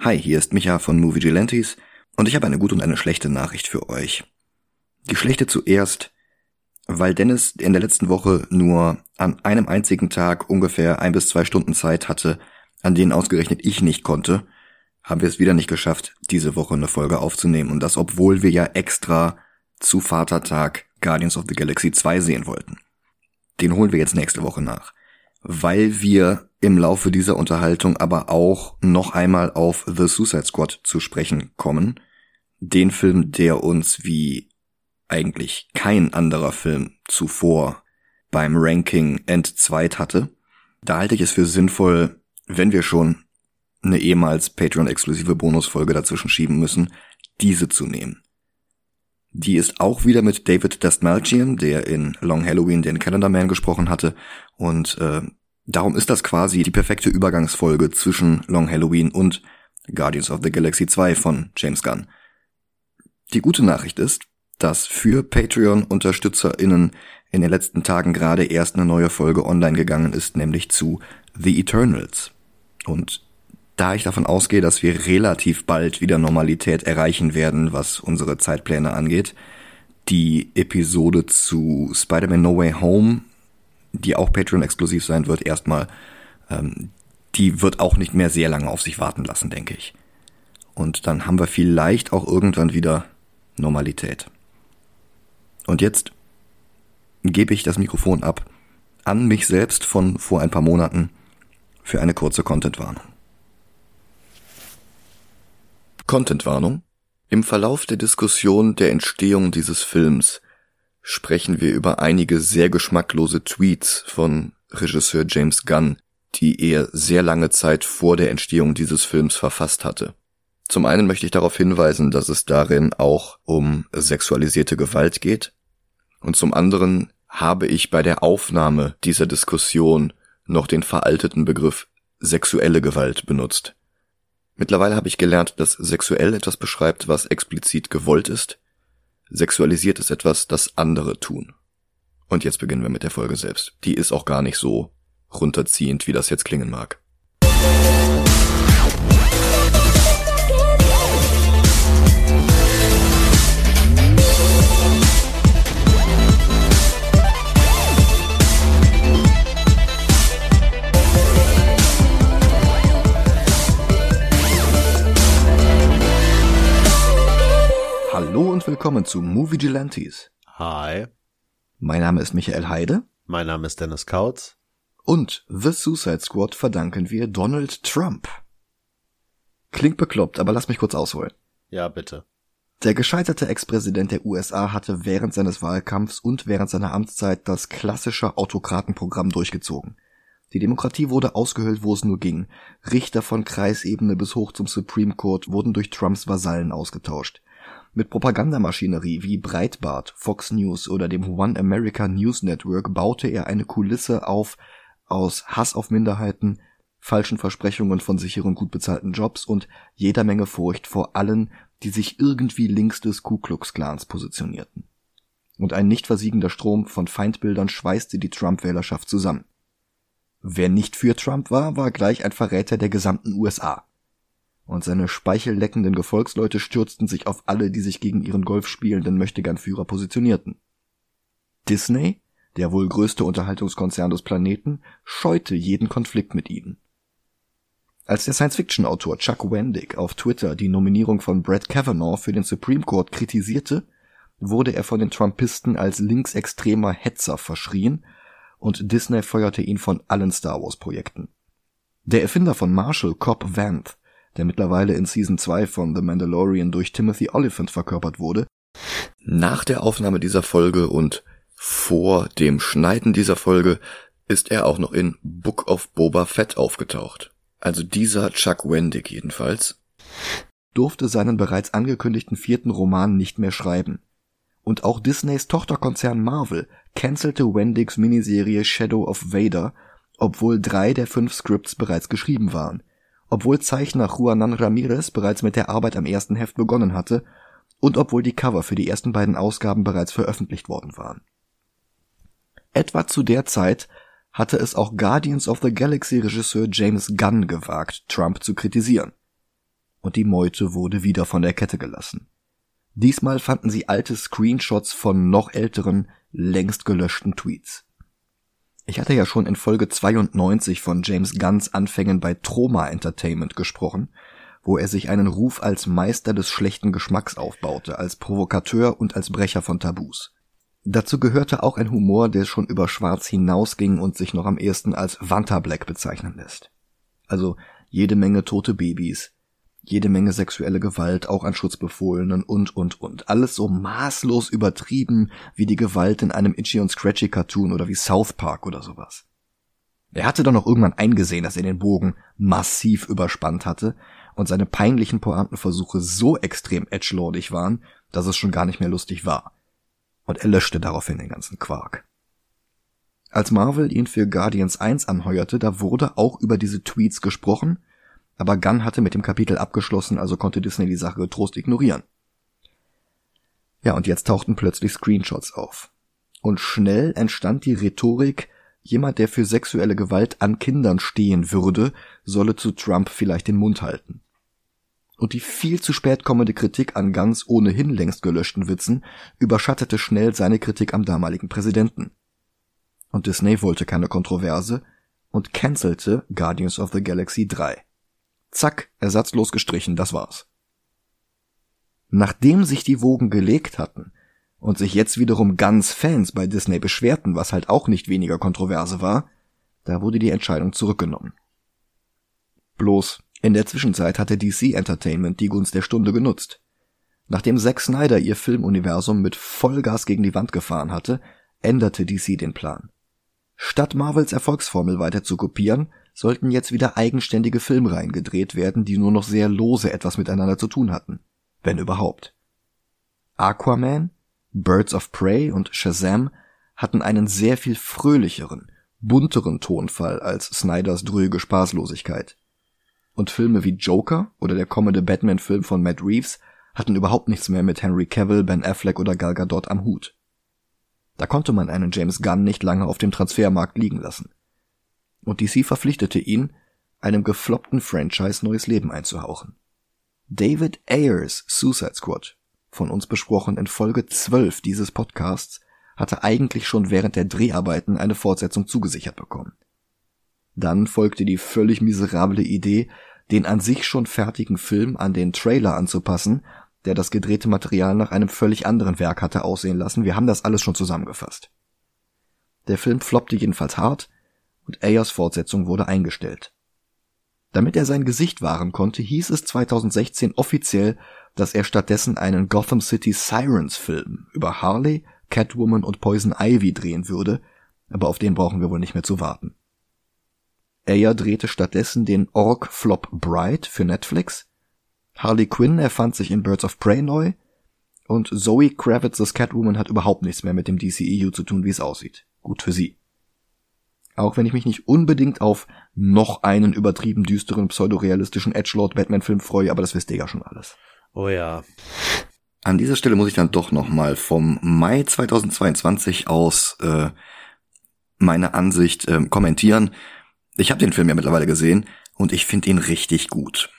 Hi, hier ist Micha von Movie Gelantes und ich habe eine gute und eine schlechte Nachricht für euch. Die schlechte zuerst, weil Dennis in der letzten Woche nur an einem einzigen Tag ungefähr ein bis zwei Stunden Zeit hatte, an denen ausgerechnet ich nicht konnte, haben wir es wieder nicht geschafft, diese Woche eine Folge aufzunehmen und das obwohl wir ja extra zu Vatertag Guardians of the Galaxy 2 sehen wollten. Den holen wir jetzt nächste Woche nach weil wir im Laufe dieser Unterhaltung aber auch noch einmal auf The Suicide Squad zu sprechen kommen. Den Film, der uns wie eigentlich kein anderer Film zuvor beim Ranking entzweit hatte. Da halte ich es für sinnvoll, wenn wir schon eine ehemals Patreon-exklusive Bonusfolge dazwischen schieben müssen, diese zu nehmen. Die ist auch wieder mit David Dastmalchian, der in Long Halloween den Calendar Man gesprochen hatte. Und äh, darum ist das quasi die perfekte Übergangsfolge zwischen Long Halloween und Guardians of the Galaxy 2 von James Gunn. Die gute Nachricht ist, dass für Patreon-UnterstützerInnen in den letzten Tagen gerade erst eine neue Folge online gegangen ist, nämlich zu The Eternals. Und da ich davon ausgehe, dass wir relativ bald wieder Normalität erreichen werden, was unsere Zeitpläne angeht, die Episode zu Spider-Man No Way Home, die auch Patreon-exklusiv sein wird, erstmal, ähm, die wird auch nicht mehr sehr lange auf sich warten lassen, denke ich. Und dann haben wir vielleicht auch irgendwann wieder Normalität. Und jetzt gebe ich das Mikrofon ab an mich selbst von vor ein paar Monaten für eine kurze Contentwarnung. Contentwarnung. Im Verlauf der Diskussion der Entstehung dieses Films sprechen wir über einige sehr geschmacklose Tweets von Regisseur James Gunn, die er sehr lange Zeit vor der Entstehung dieses Films verfasst hatte. Zum einen möchte ich darauf hinweisen, dass es darin auch um sexualisierte Gewalt geht, und zum anderen habe ich bei der Aufnahme dieser Diskussion noch den veralteten Begriff sexuelle Gewalt benutzt. Mittlerweile habe ich gelernt, dass sexuell etwas beschreibt, was explizit gewollt ist. Sexualisiert ist etwas, das andere tun. Und jetzt beginnen wir mit der Folge selbst. Die ist auch gar nicht so runterziehend, wie das jetzt klingen mag. Hallo und willkommen zu Movie Gelantes. Hi. Mein Name ist Michael Heide. Mein Name ist Dennis Kautz. Und The Suicide Squad verdanken wir Donald Trump. Klingt bekloppt, aber lass mich kurz ausholen. Ja, bitte. Der gescheiterte Ex-Präsident der USA hatte während seines Wahlkampfs und während seiner Amtszeit das klassische Autokratenprogramm durchgezogen. Die Demokratie wurde ausgehöhlt, wo es nur ging. Richter von Kreisebene bis hoch zum Supreme Court wurden durch Trumps Vasallen ausgetauscht. Mit Propagandamaschinerie wie Breitbart, Fox News oder dem One America News Network baute er eine Kulisse auf aus Hass auf Minderheiten, falschen Versprechungen von sicheren gut bezahlten Jobs und jeder Menge Furcht vor allen, die sich irgendwie links des Ku Klux Klans positionierten. Und ein nicht versiegender Strom von Feindbildern schweißte die Trump-Wählerschaft zusammen. Wer nicht für Trump war, war gleich ein Verräter der gesamten USA und seine speichelleckenden Gefolgsleute stürzten sich auf alle, die sich gegen ihren Golf spielenden Möchtegern-Führer positionierten. Disney, der wohl größte Unterhaltungskonzern des Planeten, scheute jeden Konflikt mit ihnen. Als der Science-Fiction-Autor Chuck Wendig auf Twitter die Nominierung von Brett Kavanaugh für den Supreme Court kritisierte, wurde er von den Trumpisten als linksextremer Hetzer verschrien und Disney feuerte ihn von allen Star Wars Projekten. Der Erfinder von Marshall, Cobb Vanth, der mittlerweile in Season 2 von The Mandalorian durch Timothy Oliphant verkörpert wurde. Nach der Aufnahme dieser Folge und vor dem Schneiden dieser Folge ist er auch noch in Book of Boba Fett aufgetaucht. Also dieser Chuck Wendig jedenfalls. Durfte seinen bereits angekündigten vierten Roman nicht mehr schreiben. Und auch Disneys Tochterkonzern Marvel cancelte Wendigs Miniserie Shadow of Vader, obwohl drei der fünf Scripts bereits geschrieben waren obwohl Zeichner Juanan Ramirez bereits mit der Arbeit am ersten Heft begonnen hatte und obwohl die Cover für die ersten beiden Ausgaben bereits veröffentlicht worden waren. Etwa zu der Zeit hatte es auch Guardians of the Galaxy Regisseur James Gunn gewagt, Trump zu kritisieren. und die Meute wurde wieder von der Kette gelassen. Diesmal fanden sie alte Screenshots von noch älteren, längst gelöschten Tweets. Ich hatte ja schon in Folge 92 von James Gunns Anfängen bei Troma Entertainment gesprochen, wo er sich einen Ruf als Meister des schlechten Geschmacks aufbaute, als Provokateur und als Brecher von Tabus. Dazu gehörte auch ein Humor, der schon über Schwarz hinausging und sich noch am ehesten als Vanta Black bezeichnen lässt. Also jede Menge tote Babys, jede Menge sexuelle Gewalt, auch an Schutzbefohlenen und, und, und. Alles so maßlos übertrieben wie die Gewalt in einem Itchy und Scratchy Cartoon oder wie South Park oder sowas. Er hatte doch noch irgendwann eingesehen, dass er den Bogen massiv überspannt hatte und seine peinlichen Pointenversuche so extrem edgelordig waren, dass es schon gar nicht mehr lustig war. Und er löschte daraufhin den ganzen Quark. Als Marvel ihn für Guardians 1 anheuerte, da wurde auch über diese Tweets gesprochen aber Gunn hatte mit dem Kapitel abgeschlossen, also konnte Disney die Sache getrost ignorieren. Ja, und jetzt tauchten plötzlich Screenshots auf. Und schnell entstand die Rhetorik, jemand, der für sexuelle Gewalt an Kindern stehen würde, solle zu Trump vielleicht den Mund halten. Und die viel zu spät kommende Kritik an Guns ohnehin längst gelöschten Witzen überschattete schnell seine Kritik am damaligen Präsidenten. Und Disney wollte keine Kontroverse und cancelte Guardians of the Galaxy 3. Zack, ersatzlos gestrichen, das war's. Nachdem sich die Wogen gelegt hatten und sich jetzt wiederum ganz Fans bei Disney beschwerten, was halt auch nicht weniger kontroverse war, da wurde die Entscheidung zurückgenommen. Bloß, in der Zwischenzeit hatte DC Entertainment die Gunst der Stunde genutzt. Nachdem Zack Snyder ihr Filmuniversum mit Vollgas gegen die Wand gefahren hatte, änderte DC den Plan. Statt Marvels Erfolgsformel weiter zu kopieren, sollten jetzt wieder eigenständige Filmreihen gedreht werden, die nur noch sehr lose etwas miteinander zu tun hatten. Wenn überhaupt. Aquaman, Birds of Prey und Shazam hatten einen sehr viel fröhlicheren, bunteren Tonfall als Snyders dröge Spaßlosigkeit. Und Filme wie Joker oder der kommende Batman-Film von Matt Reeves hatten überhaupt nichts mehr mit Henry Cavill, Ben Affleck oder Gal Gadot am Hut. Da konnte man einen James Gunn nicht lange auf dem Transfermarkt liegen lassen und DC verpflichtete ihn, einem gefloppten Franchise neues Leben einzuhauchen. David Ayers Suicide Squad, von uns besprochen in Folge 12 dieses Podcasts, hatte eigentlich schon während der Dreharbeiten eine Fortsetzung zugesichert bekommen. Dann folgte die völlig miserable Idee, den an sich schon fertigen Film an den Trailer anzupassen, der das gedrehte Material nach einem völlig anderen Werk hatte aussehen lassen. Wir haben das alles schon zusammengefasst. Der Film floppte jedenfalls hart, und Ayers Fortsetzung wurde eingestellt. Damit er sein Gesicht wahren konnte, hieß es 2016 offiziell, dass er stattdessen einen Gotham City Sirens Film über Harley, Catwoman und Poison Ivy drehen würde, aber auf den brauchen wir wohl nicht mehr zu warten. Ayer drehte stattdessen den Orc-Flop Bright für Netflix, Harley Quinn erfand sich in Birds of Prey neu und Zoe Kravitz's Catwoman hat überhaupt nichts mehr mit dem DCEU zu tun, wie es aussieht. Gut für sie. Auch wenn ich mich nicht unbedingt auf noch einen übertrieben düsteren pseudorealistischen Edgelord Batman Film freue, aber das wisst ihr ja schon alles. Oh ja. An dieser Stelle muss ich dann doch noch mal vom Mai 2022 aus äh, meine Ansicht äh, kommentieren. Ich habe den Film ja mittlerweile gesehen und ich finde ihn richtig gut.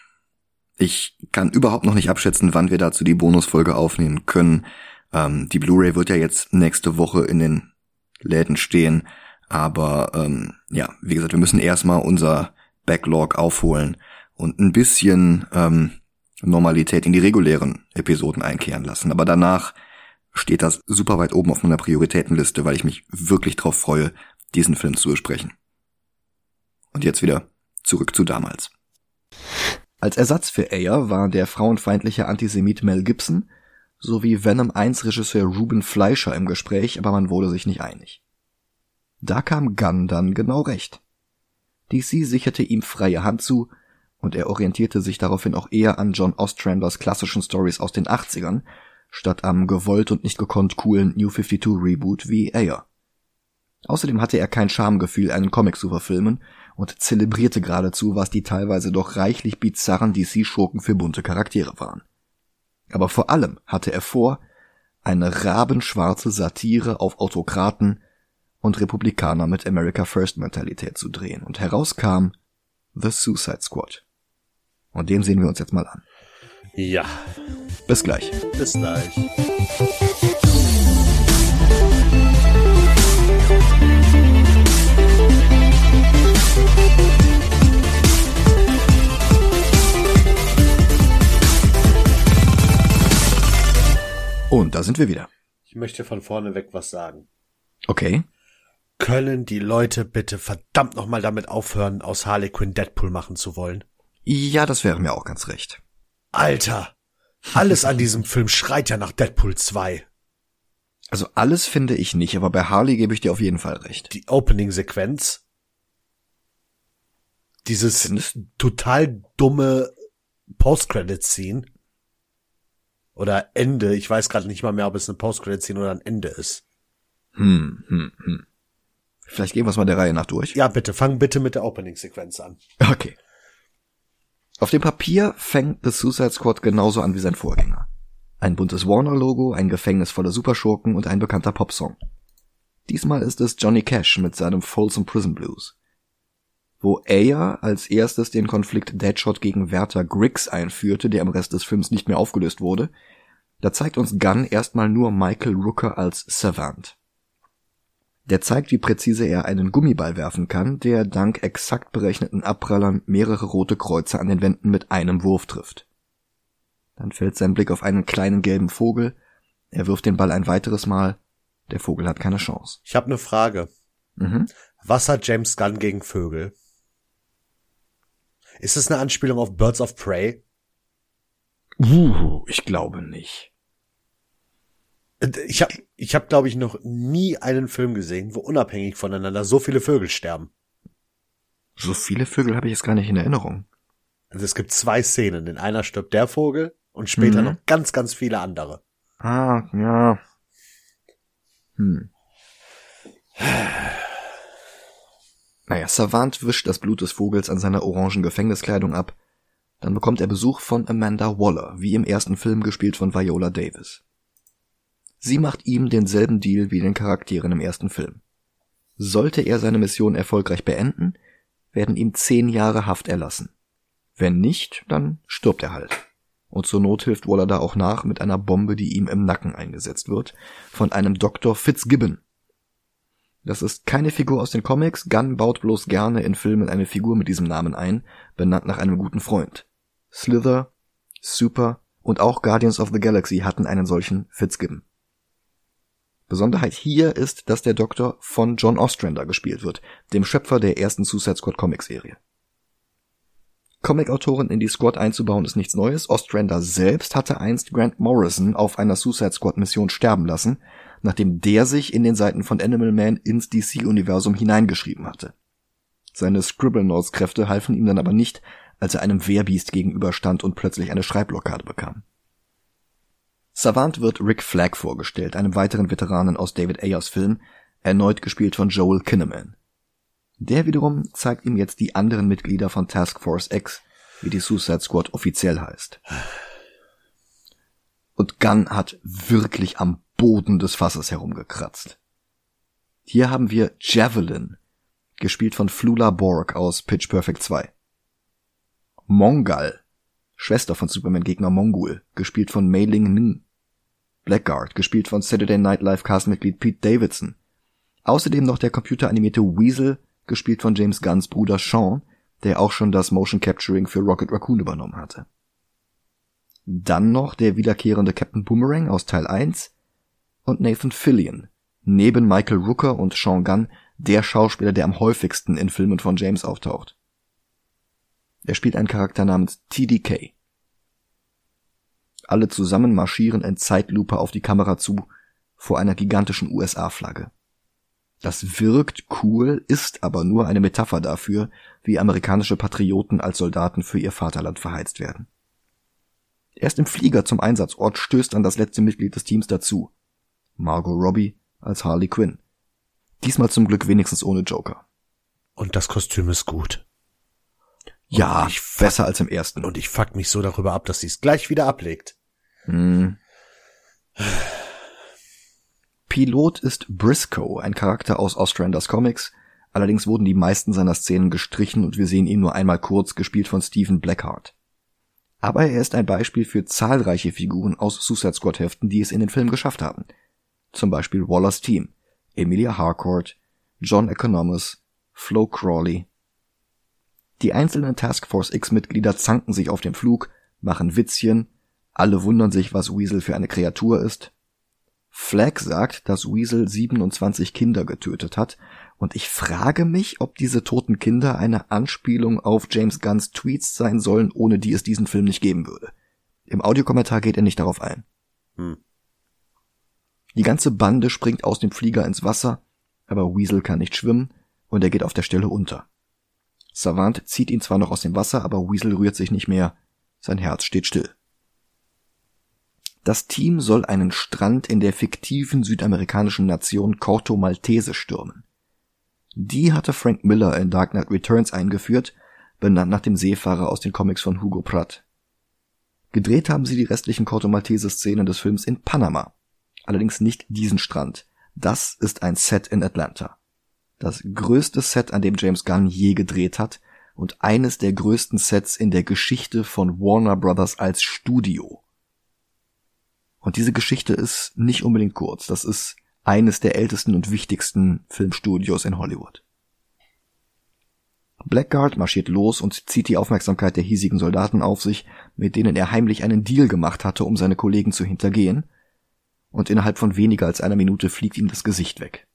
Ich kann überhaupt noch nicht abschätzen, wann wir dazu die Bonusfolge aufnehmen können. Ähm, die Blu-ray wird ja jetzt nächste Woche in den Läden stehen. Aber ähm, ja, wie gesagt, wir müssen erstmal unser Backlog aufholen und ein bisschen ähm, Normalität in die regulären Episoden einkehren lassen. Aber danach steht das super weit oben auf meiner Prioritätenliste, weil ich mich wirklich drauf freue, diesen Film zu besprechen. Und jetzt wieder zurück zu damals. Als Ersatz für Ayer war der frauenfeindliche Antisemit Mel Gibson sowie Venom 1 Regisseur Ruben Fleischer im Gespräch, aber man wurde sich nicht einig. Da kam Gunn dann genau recht. DC sicherte ihm freie Hand zu, und er orientierte sich daraufhin auch eher an John Ostranders klassischen Stories aus den 80ern, statt am gewollt und nicht gekonnt coolen New 52 Reboot wie Ayer. Außerdem hatte er kein Schamgefühl, einen Comic zu verfilmen und zelebrierte geradezu, was die teilweise doch reichlich bizarren DC-Schurken für bunte Charaktere waren. Aber vor allem hatte er vor, eine rabenschwarze Satire auf Autokraten, und Republikaner mit America First Mentalität zu drehen und herauskam The Suicide Squad. Und den sehen wir uns jetzt mal an. Ja. Bis gleich. Bis gleich. Und da sind wir wieder. Ich möchte von vorne weg was sagen. Okay. Können die Leute bitte verdammt nochmal damit aufhören, aus Harley Quinn Deadpool machen zu wollen? Ja, das wäre mir auch ganz recht. Alter! Alles an diesem Film schreit ja nach Deadpool 2. Also alles finde ich nicht, aber bei Harley gebe ich dir auf jeden Fall recht. Die Opening-Sequenz. Dieses Findest total dumme Post-Credit-Scene. Oder Ende. Ich weiß gerade nicht mal mehr, ob es eine Post-Credit-Scene oder ein Ende ist. Hm, hm, hm. Vielleicht gehen wir es mal der Reihe nach durch. Ja, bitte, fang bitte mit der Opening-Sequenz an. Okay. Auf dem Papier fängt The Suicide Squad genauso an wie sein Vorgänger. Ein buntes Warner-Logo, ein Gefängnis voller Superschurken und ein bekannter Popsong. Diesmal ist es Johnny Cash mit seinem Folsom Prison Blues. Wo Ayer als erstes den Konflikt Deadshot gegen Werther Griggs einführte, der im Rest des Films nicht mehr aufgelöst wurde, da zeigt uns Gunn erstmal nur Michael Rooker als Savant. Der zeigt, wie präzise er einen Gummiball werfen kann, der dank exakt berechneten Abprallern mehrere rote Kreuze an den Wänden mit einem Wurf trifft. Dann fällt sein Blick auf einen kleinen gelben Vogel, er wirft den Ball ein weiteres Mal, der Vogel hat keine Chance. Ich habe eine Frage. Mhm. Was hat James Gunn gegen Vögel? Ist es eine Anspielung auf Birds of Prey? Uh, ich glaube nicht. Äh, Ich habe, ich hab, glaube ich, noch nie einen Film gesehen, wo unabhängig voneinander so viele Vögel sterben. So viele Vögel habe ich jetzt gar nicht in Erinnerung. Also es gibt zwei Szenen. In einer stirbt der Vogel und später Mhm. noch ganz, ganz viele andere. Ah, ja. Hm. Naja, Savant wischt das Blut des Vogels an seiner orangen Gefängniskleidung ab. Dann bekommt er Besuch von Amanda Waller, wie im ersten Film gespielt von Viola Davis. Sie macht ihm denselben Deal wie den Charakteren im ersten Film. Sollte er seine Mission erfolgreich beenden, werden ihm zehn Jahre Haft erlassen. Wenn nicht, dann stirbt er halt. Und zur Not hilft Waller da auch nach mit einer Bombe, die ihm im Nacken eingesetzt wird, von einem Dr. Fitzgibbon. Das ist keine Figur aus den Comics, Gunn baut bloß gerne in Filmen eine Figur mit diesem Namen ein, benannt nach einem guten Freund. Slither, Super und auch Guardians of the Galaxy hatten einen solchen Fitzgibbon. Besonderheit hier ist, dass der Doktor von John Ostrander gespielt wird, dem Schöpfer der ersten Suicide Squad Comicserie. Comic-Autoren in die Squad einzubauen ist nichts Neues. Ostrander selbst hatte einst Grant Morrison auf einer Suicide Squad Mission sterben lassen, nachdem der sich in den Seiten von Animal Man ins DC-Universum hineingeschrieben hatte. Seine Scribble Notes Kräfte halfen ihm dann aber nicht, als er einem Wehrbiest gegenüberstand und plötzlich eine Schreibblockade bekam. Savant wird Rick Flagg vorgestellt, einem weiteren Veteranen aus David Ayers Film, erneut gespielt von Joel Kinnaman. Der wiederum zeigt ihm jetzt die anderen Mitglieder von Task Force X, wie die Suicide Squad offiziell heißt. Und Gunn hat wirklich am Boden des Fasses herumgekratzt. Hier haben wir Javelin, gespielt von Flula Borg aus Pitch Perfect 2. Mongal, Schwester von Superman-Gegner Mongul, gespielt von Mei Ling Ning. Blackguard, gespielt von Saturday Night Live Castmitglied Pete Davidson. Außerdem noch der computeranimierte Weasel, gespielt von James Gunns Bruder Sean, der auch schon das Motion Capturing für Rocket Raccoon übernommen hatte. Dann noch der wiederkehrende Captain Boomerang aus Teil 1 und Nathan Fillion, neben Michael Rooker und Sean Gunn der Schauspieler, der am häufigsten in Filmen von James auftaucht. Er spielt einen Charakter namens TDK. Alle zusammen marschieren in Zeitlupe auf die Kamera zu, vor einer gigantischen USA-Flagge. Das wirkt cool, ist aber nur eine Metapher dafür, wie amerikanische Patrioten als Soldaten für ihr Vaterland verheizt werden. Erst im Flieger zum Einsatzort stößt dann das letzte Mitglied des Teams dazu. Margot Robbie als Harley Quinn. Diesmal zum Glück wenigstens ohne Joker. Und das Kostüm ist gut. Ja, ich besser als im ersten. Und ich fuck mich so darüber ab, dass sie es gleich wieder ablegt. Hm. Pilot ist Briscoe, ein Charakter aus Ostranders Comics. Allerdings wurden die meisten seiner Szenen gestrichen und wir sehen ihn nur einmal kurz, gespielt von Stephen Blackheart. Aber er ist ein Beispiel für zahlreiche Figuren aus Suicide Squad Heften, die es in den Film geschafft haben. Zum Beispiel Wallers Team, Emilia Harcourt, John Economus, Flo Crawley. Die einzelnen Task Force X-Mitglieder zanken sich auf dem Flug, machen Witzchen, alle wundern sich, was Weasel für eine Kreatur ist. Flag sagt, dass Weasel 27 Kinder getötet hat, und ich frage mich, ob diese toten Kinder eine Anspielung auf James Gunns Tweets sein sollen, ohne die es diesen Film nicht geben würde. Im Audiokommentar geht er nicht darauf ein. Hm. Die ganze Bande springt aus dem Flieger ins Wasser, aber Weasel kann nicht schwimmen und er geht auf der Stelle unter. Savant zieht ihn zwar noch aus dem Wasser, aber Weasel rührt sich nicht mehr. Sein Herz steht still. Das Team soll einen Strand in der fiktiven südamerikanischen Nation Corto Maltese stürmen. Die hatte Frank Miller in Dark Knight Returns eingeführt, benannt nach dem Seefahrer aus den Comics von Hugo Pratt. Gedreht haben sie die restlichen Corto Maltese Szenen des Films in Panama. Allerdings nicht diesen Strand. Das ist ein Set in Atlanta. Das größte Set, an dem James Gunn je gedreht hat und eines der größten Sets in der Geschichte von Warner Brothers als Studio. Und diese Geschichte ist nicht unbedingt kurz. Das ist eines der ältesten und wichtigsten Filmstudios in Hollywood. Blackguard marschiert los und zieht die Aufmerksamkeit der hiesigen Soldaten auf sich, mit denen er heimlich einen Deal gemacht hatte, um seine Kollegen zu hintergehen, und innerhalb von weniger als einer Minute fliegt ihm das Gesicht weg.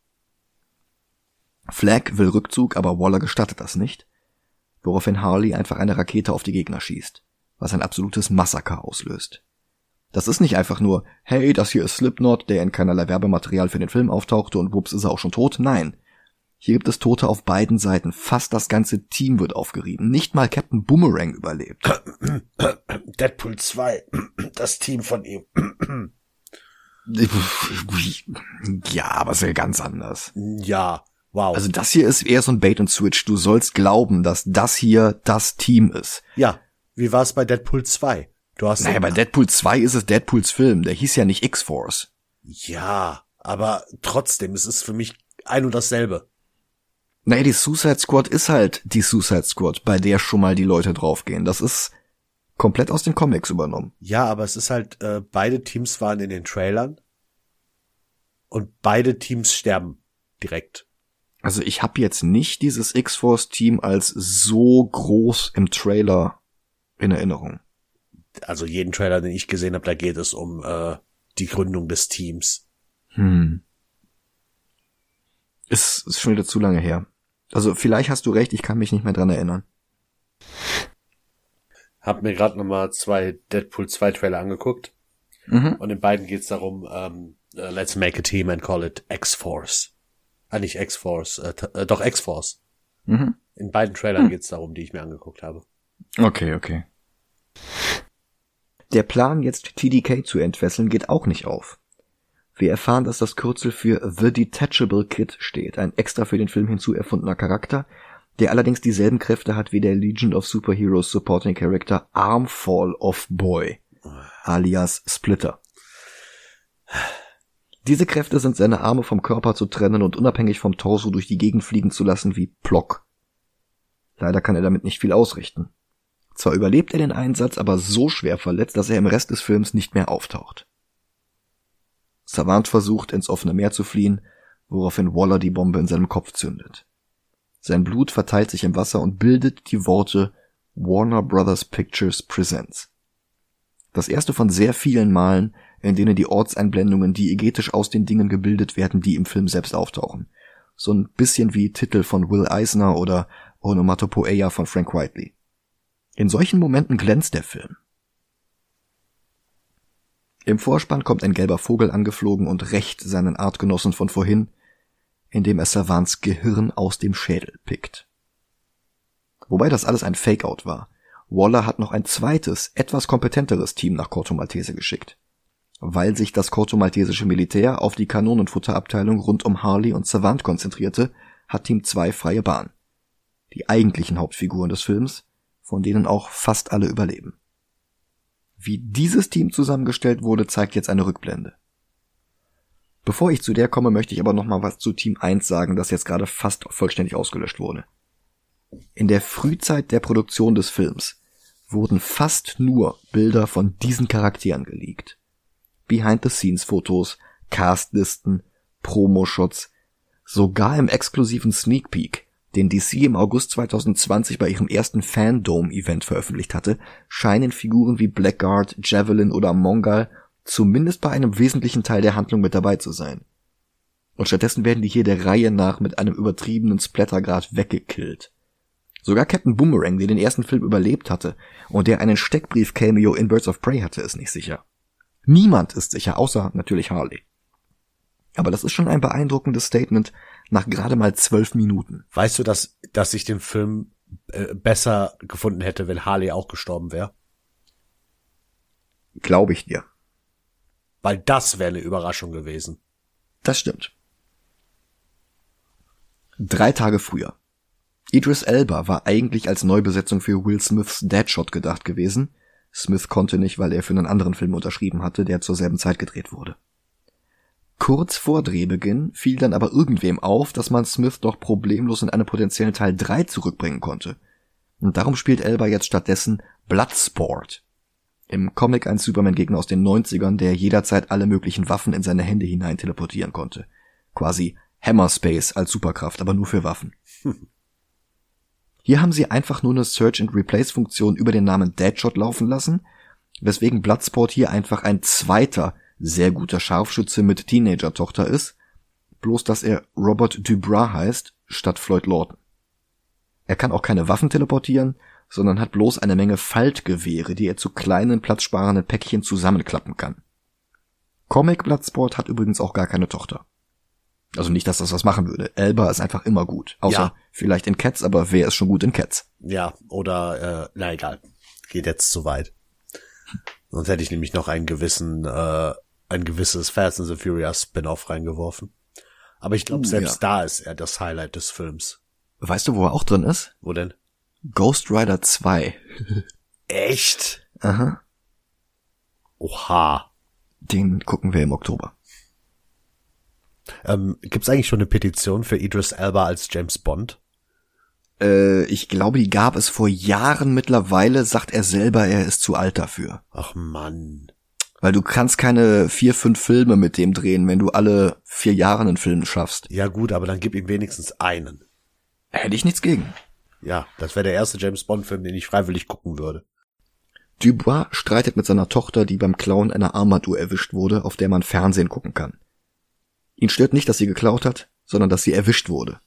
Flag will Rückzug, aber Waller gestattet das nicht, woraufhin Harley einfach eine Rakete auf die Gegner schießt, was ein absolutes Massaker auslöst. Das ist nicht einfach nur, hey, das hier ist Slipknot, der in keinerlei Werbematerial für den Film auftauchte und wups ist er auch schon tot. Nein. Hier gibt es Tote auf beiden Seiten. Fast das ganze Team wird aufgerieben. Nicht mal Captain Boomerang überlebt. Deadpool 2. Das Team von ihm. ja, aber ist ja ganz anders. Ja, wow. Also das hier ist eher so ein Bait and Switch. Du sollst glauben, dass das hier das Team ist. Ja. Wie war es bei Deadpool 2? Du hast naja, bei Deadpool 2 ist es Deadpools Film. Der hieß ja nicht X-Force. Ja, aber trotzdem, es ist für mich ein und dasselbe. Naja, die Suicide Squad ist halt die Suicide Squad, bei der schon mal die Leute draufgehen. Das ist komplett aus den Comics übernommen. Ja, aber es ist halt, äh, beide Teams waren in den Trailern und beide Teams sterben direkt. Also ich habe jetzt nicht dieses X-Force-Team als so groß im Trailer in Erinnerung also jeden Trailer, den ich gesehen habe, da geht es um äh, die Gründung des Teams. Hm. Ist, ist schon wieder zu lange her. Also vielleicht hast du recht, ich kann mich nicht mehr dran erinnern. Hab mir gerade nochmal zwei Deadpool 2 Trailer angeguckt. Mhm. Und in beiden geht's darum, ähm, uh, let's make a team and call it X-Force. Ah, nicht X-Force, äh, äh, doch X-Force. Mhm. In beiden Trailern mhm. geht's darum, die ich mir angeguckt habe. Okay, okay. Der Plan, jetzt TDK zu entfesseln, geht auch nicht auf. Wir erfahren, dass das Kürzel für The Detachable Kid steht, ein extra für den Film hinzu erfundener Charakter, der allerdings dieselben Kräfte hat wie der Legion of Superheroes Supporting Character Armfall of Boy, alias Splitter. Diese Kräfte sind seine Arme vom Körper zu trennen und unabhängig vom Torso durch die Gegend fliegen zu lassen wie Plock. Leider kann er damit nicht viel ausrichten. Zwar überlebt er den Einsatz, aber so schwer verletzt, dass er im Rest des Films nicht mehr auftaucht. Savant versucht, ins offene Meer zu fliehen, woraufhin Waller die Bombe in seinem Kopf zündet. Sein Blut verteilt sich im Wasser und bildet die Worte Warner Brothers Pictures Presents. Das erste von sehr vielen Malen, in denen die Ortseinblendungen diegetisch aus den Dingen gebildet werden, die im Film selbst auftauchen. So ein bisschen wie Titel von Will Eisner oder Onomatopoeia von Frank Whiteley. In solchen Momenten glänzt der Film. Im Vorspann kommt ein gelber Vogel angeflogen und rächt seinen Artgenossen von vorhin, indem er Savants Gehirn aus dem Schädel pickt. Wobei das alles ein Fake-Out war. Waller hat noch ein zweites, etwas kompetenteres Team nach Corto Maltese geschickt. Weil sich das Corto Maltesische Militär auf die Kanonenfutterabteilung rund um Harley und Savant konzentrierte, hat Team 2 freie Bahn. Die eigentlichen Hauptfiguren des Films von denen auch fast alle überleben. Wie dieses Team zusammengestellt wurde, zeigt jetzt eine Rückblende. Bevor ich zu der komme, möchte ich aber noch mal was zu Team 1 sagen, das jetzt gerade fast vollständig ausgelöscht wurde. In der Frühzeit der Produktion des Films wurden fast nur Bilder von diesen Charakteren geleakt. Behind-the-Scenes-Fotos, Castlisten, Promo-Shots, sogar im exklusiven Sneak Peek, den DC im August 2020 bei ihrem ersten Fandome-Event veröffentlicht hatte, scheinen Figuren wie Blackguard, Javelin oder Mongal zumindest bei einem wesentlichen Teil der Handlung mit dabei zu sein. Und stattdessen werden die hier der Reihe nach mit einem übertriebenen Splattergrad weggekillt. Sogar Captain Boomerang, der den ersten Film überlebt hatte und der einen Steckbrief-Cameo in Birds of Prey hatte, ist nicht sicher. Niemand ist sicher, außer natürlich Harley. Aber das ist schon ein beeindruckendes Statement nach gerade mal zwölf Minuten. Weißt du, dass, dass ich den Film äh, besser gefunden hätte, wenn Harley auch gestorben wäre? Glaube ich dir. Weil das wäre eine Überraschung gewesen. Das stimmt. Drei Tage früher. Idris Elba war eigentlich als Neubesetzung für Will Smiths Deadshot gedacht gewesen. Smith konnte nicht, weil er für einen anderen Film unterschrieben hatte, der zur selben Zeit gedreht wurde. Kurz vor Drehbeginn fiel dann aber irgendwem auf, dass man Smith doch problemlos in einen potenziellen Teil 3 zurückbringen konnte. Und darum spielt Elba jetzt stattdessen Bloodsport. Im Comic ein Superman-Gegner aus den 90ern, der jederzeit alle möglichen Waffen in seine Hände hinein teleportieren konnte. Quasi Hammer Space als Superkraft, aber nur für Waffen. Hier haben sie einfach nur eine Search and Replace Funktion über den Namen Deadshot laufen lassen, weswegen Bloodsport hier einfach ein zweiter sehr guter Scharfschütze mit Teenager-Tochter ist, bloß dass er Robert Dubras heißt, statt Floyd Lawton. Er kann auch keine Waffen teleportieren, sondern hat bloß eine Menge Faltgewehre, die er zu kleinen, platzsparenden Päckchen zusammenklappen kann. Comic Bloodsport hat übrigens auch gar keine Tochter. Also nicht, dass das was machen würde. Elba ist einfach immer gut. Außer ja. vielleicht in Cats, aber wer ist schon gut in Cats? Ja, oder, äh, na egal. Geht jetzt zu weit. Sonst hätte ich nämlich noch einen gewissen äh, ein gewisses Fast and the Furious Spin-off reingeworfen. Aber ich glaube, selbst ja. da ist er das Highlight des Films. Weißt du, wo er auch drin ist? Wo denn? Ghost Rider 2. Echt? Aha. Oha. Den gucken wir im Oktober. Ähm, Gibt es eigentlich schon eine Petition für Idris Elba als James Bond? Äh, ich glaube, die gab es vor Jahren mittlerweile, sagt er selber, er ist zu alt dafür. Ach Mann. Weil du kannst keine vier, fünf Filme mit dem drehen, wenn du alle vier Jahre einen Film schaffst. Ja gut, aber dann gib ihm wenigstens einen. Hätte ich nichts gegen. Ja, das wäre der erste James Bond-Film, den ich freiwillig gucken würde. Dubois streitet mit seiner Tochter, die beim Klauen einer Armbanduhr erwischt wurde, auf der man Fernsehen gucken kann. Ihn stört nicht, dass sie geklaut hat, sondern dass sie erwischt wurde.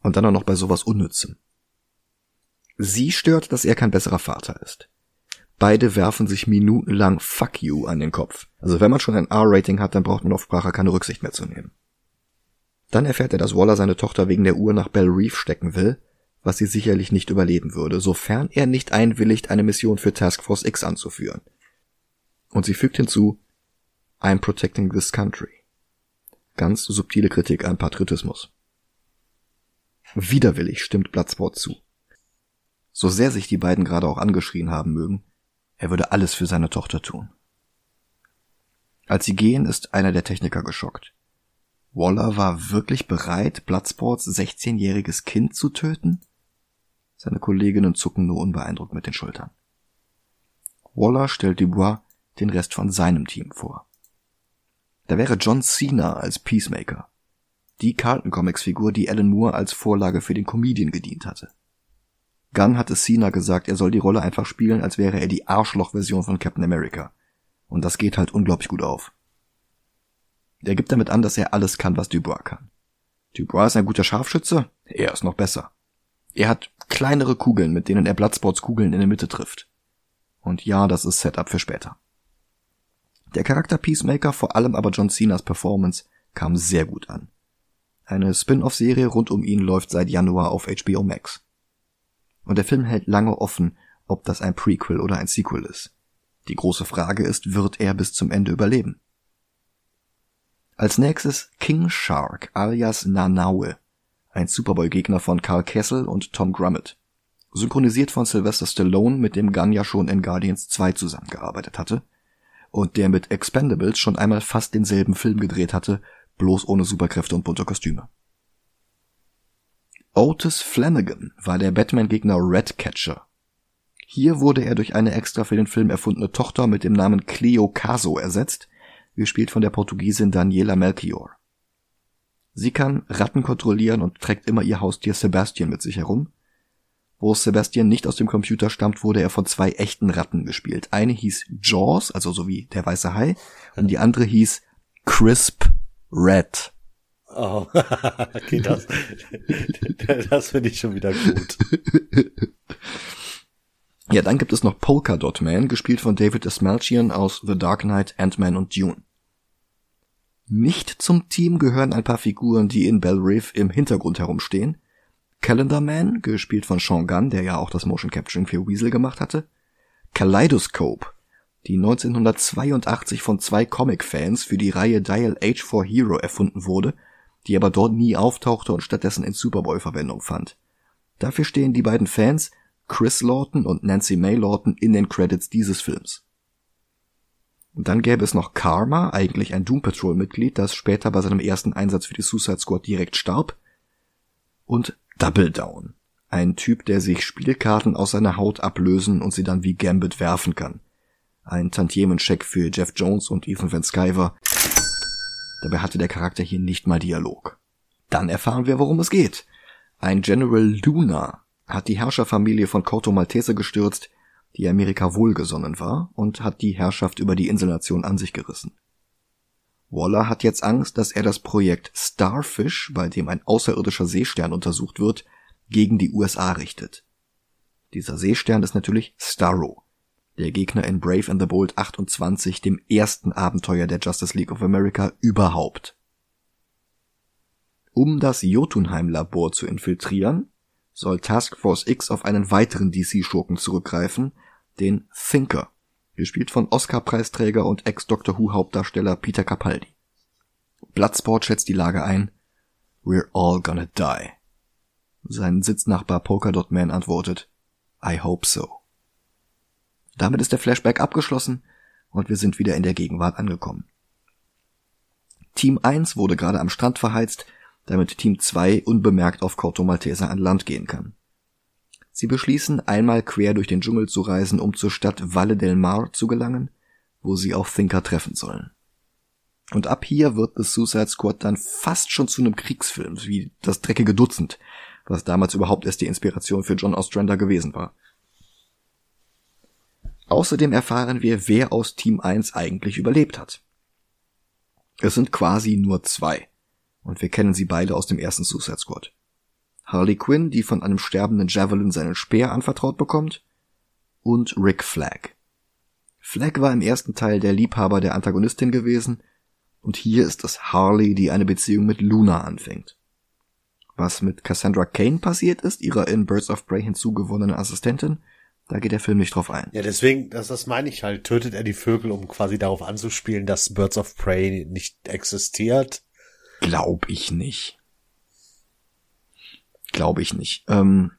Und dann auch noch bei sowas Unnützem. Sie stört, dass er kein besserer Vater ist. Beide werfen sich minutenlang Fuck you an den Kopf. Also wenn man schon ein R-Rating hat, dann braucht man auf Sprache keine Rücksicht mehr zu nehmen. Dann erfährt er, dass Waller seine Tochter wegen der Uhr nach Bell Reef stecken will, was sie sicherlich nicht überleben würde, sofern er nicht einwilligt, eine Mission für Task Force X anzuführen. Und sie fügt hinzu, I'm protecting this country. Ganz subtile Kritik an Patriotismus. Widerwillig stimmt Bloodsport zu. So sehr sich die beiden gerade auch angeschrien haben mögen, er würde alles für seine Tochter tun. Als sie gehen, ist einer der Techniker geschockt. Waller war wirklich bereit, Bloodsports 16-jähriges Kind zu töten? Seine Kolleginnen zucken nur unbeeindruckt mit den Schultern. Waller stellt Dubois den Rest von seinem Team vor. Da wäre John Cena als Peacemaker. Die Carlton Comics Figur, die Alan Moore als Vorlage für den Comedian gedient hatte. Gunn hatte Cena gesagt, er soll die Rolle einfach spielen, als wäre er die Arschloch-Version von Captain America. Und das geht halt unglaublich gut auf. Er gibt damit an, dass er alles kann, was Dubois kann. Dubois ist ein guter Scharfschütze, er ist noch besser. Er hat kleinere Kugeln, mit denen er Bloodsports Kugeln in der Mitte trifft. Und ja, das ist Setup für später. Der Charakter Peacemaker, vor allem aber John Cenas Performance, kam sehr gut an. Eine Spin-off-Serie rund um ihn läuft seit Januar auf HBO Max. Und der Film hält lange offen, ob das ein Prequel oder ein Sequel ist. Die große Frage ist, wird er bis zum Ende überleben? Als nächstes King Shark alias Nanaue, ein Superboy-Gegner von Carl Kessel und Tom Grummett. Synchronisiert von Sylvester Stallone, mit dem Gunn ja schon in Guardians 2 zusammengearbeitet hatte und der mit Expendables schon einmal fast denselben Film gedreht hatte, bloß ohne Superkräfte und bunte Kostüme. Otis Flanagan war der Batman-Gegner Redcatcher. Hier wurde er durch eine extra für den Film erfundene Tochter mit dem Namen Cleo Caso ersetzt, gespielt von der Portugiesin Daniela Melchior. Sie kann Ratten kontrollieren und trägt immer ihr Haustier Sebastian mit sich herum. Wo Sebastian nicht aus dem Computer stammt, wurde er von zwei echten Ratten gespielt. Eine hieß Jaws, also so wie der weiße Hai, und die andere hieß Crisp Red. Oh, okay, das, das finde ich schon wieder gut. Ja, dann gibt es noch Polka Dot Man, gespielt von David Esmalchian aus The Dark Knight, Ant-Man und Dune. Nicht zum Team gehören ein paar Figuren, die in Bell Reef im Hintergrund herumstehen. Calendar Man, gespielt von Sean Gunn, der ja auch das Motion Capturing für Weasel gemacht hatte. Kaleidoscope, die 1982 von zwei Comic-Fans für die Reihe Dial H for Hero erfunden wurde, die aber dort nie auftauchte und stattdessen in Superboy Verwendung fand. Dafür stehen die beiden Fans Chris Lawton und Nancy May Lawton in den Credits dieses Films. Und dann gäbe es noch Karma, eigentlich ein Doom Patrol Mitglied, das später bei seinem ersten Einsatz für die Suicide Squad direkt starb. Und Double Down, ein Typ, der sich Spielkarten aus seiner Haut ablösen und sie dann wie Gambit werfen kann. Ein Tantiemencheck für Jeff Jones und Ethan Van Sciver. Dabei hatte der Charakter hier nicht mal Dialog. Dann erfahren wir, worum es geht. Ein General Luna hat die Herrscherfamilie von Corto Maltese gestürzt, die Amerika wohlgesonnen war, und hat die Herrschaft über die Inselnation an sich gerissen. Waller hat jetzt Angst, dass er das Projekt Starfish, bei dem ein außerirdischer Seestern untersucht wird, gegen die USA richtet. Dieser Seestern ist natürlich Starro, der Gegner in Brave and the Bold 28, dem ersten Abenteuer der Justice League of America überhaupt. Um das Jotunheim-Labor zu infiltrieren, soll Task Force X auf einen weiteren DC-Schurken zurückgreifen, den Thinker, gespielt von Oscar-Preisträger und Ex-Doctor Who-Hauptdarsteller Peter Capaldi. Bloodsport schätzt die Lage ein. We're all gonna die. Sein Sitznachbar Polkadot Man antwortet, I hope so. Damit ist der Flashback abgeschlossen und wir sind wieder in der Gegenwart angekommen. Team 1 wurde gerade am Strand verheizt, damit Team 2 unbemerkt auf Corto Maltese an Land gehen kann. Sie beschließen, einmal quer durch den Dschungel zu reisen, um zur Stadt Valle del Mar zu gelangen, wo sie auf Thinker treffen sollen. Und ab hier wird The Suicide Squad dann fast schon zu einem Kriegsfilm, wie das dreckige Dutzend, was damals überhaupt erst die Inspiration für John Ostrander gewesen war. Außerdem erfahren wir, wer aus Team 1 eigentlich überlebt hat. Es sind quasi nur zwei. Und wir kennen sie beide aus dem ersten Suicide Squad. Harley Quinn, die von einem sterbenden Javelin seinen Speer anvertraut bekommt, und Rick Flag. Flag war im ersten Teil der Liebhaber der Antagonistin gewesen, und hier ist es Harley, die eine Beziehung mit Luna anfängt. Was mit Cassandra Kane passiert ist, ihrer in Birds of Prey hinzugewonnenen Assistentin, da geht der Film nicht drauf ein. Ja, deswegen, das, das meine ich halt, tötet er die Vögel, um quasi darauf anzuspielen, dass Birds of Prey nicht existiert. Glaub ich nicht. Glaube ich nicht. Ähm,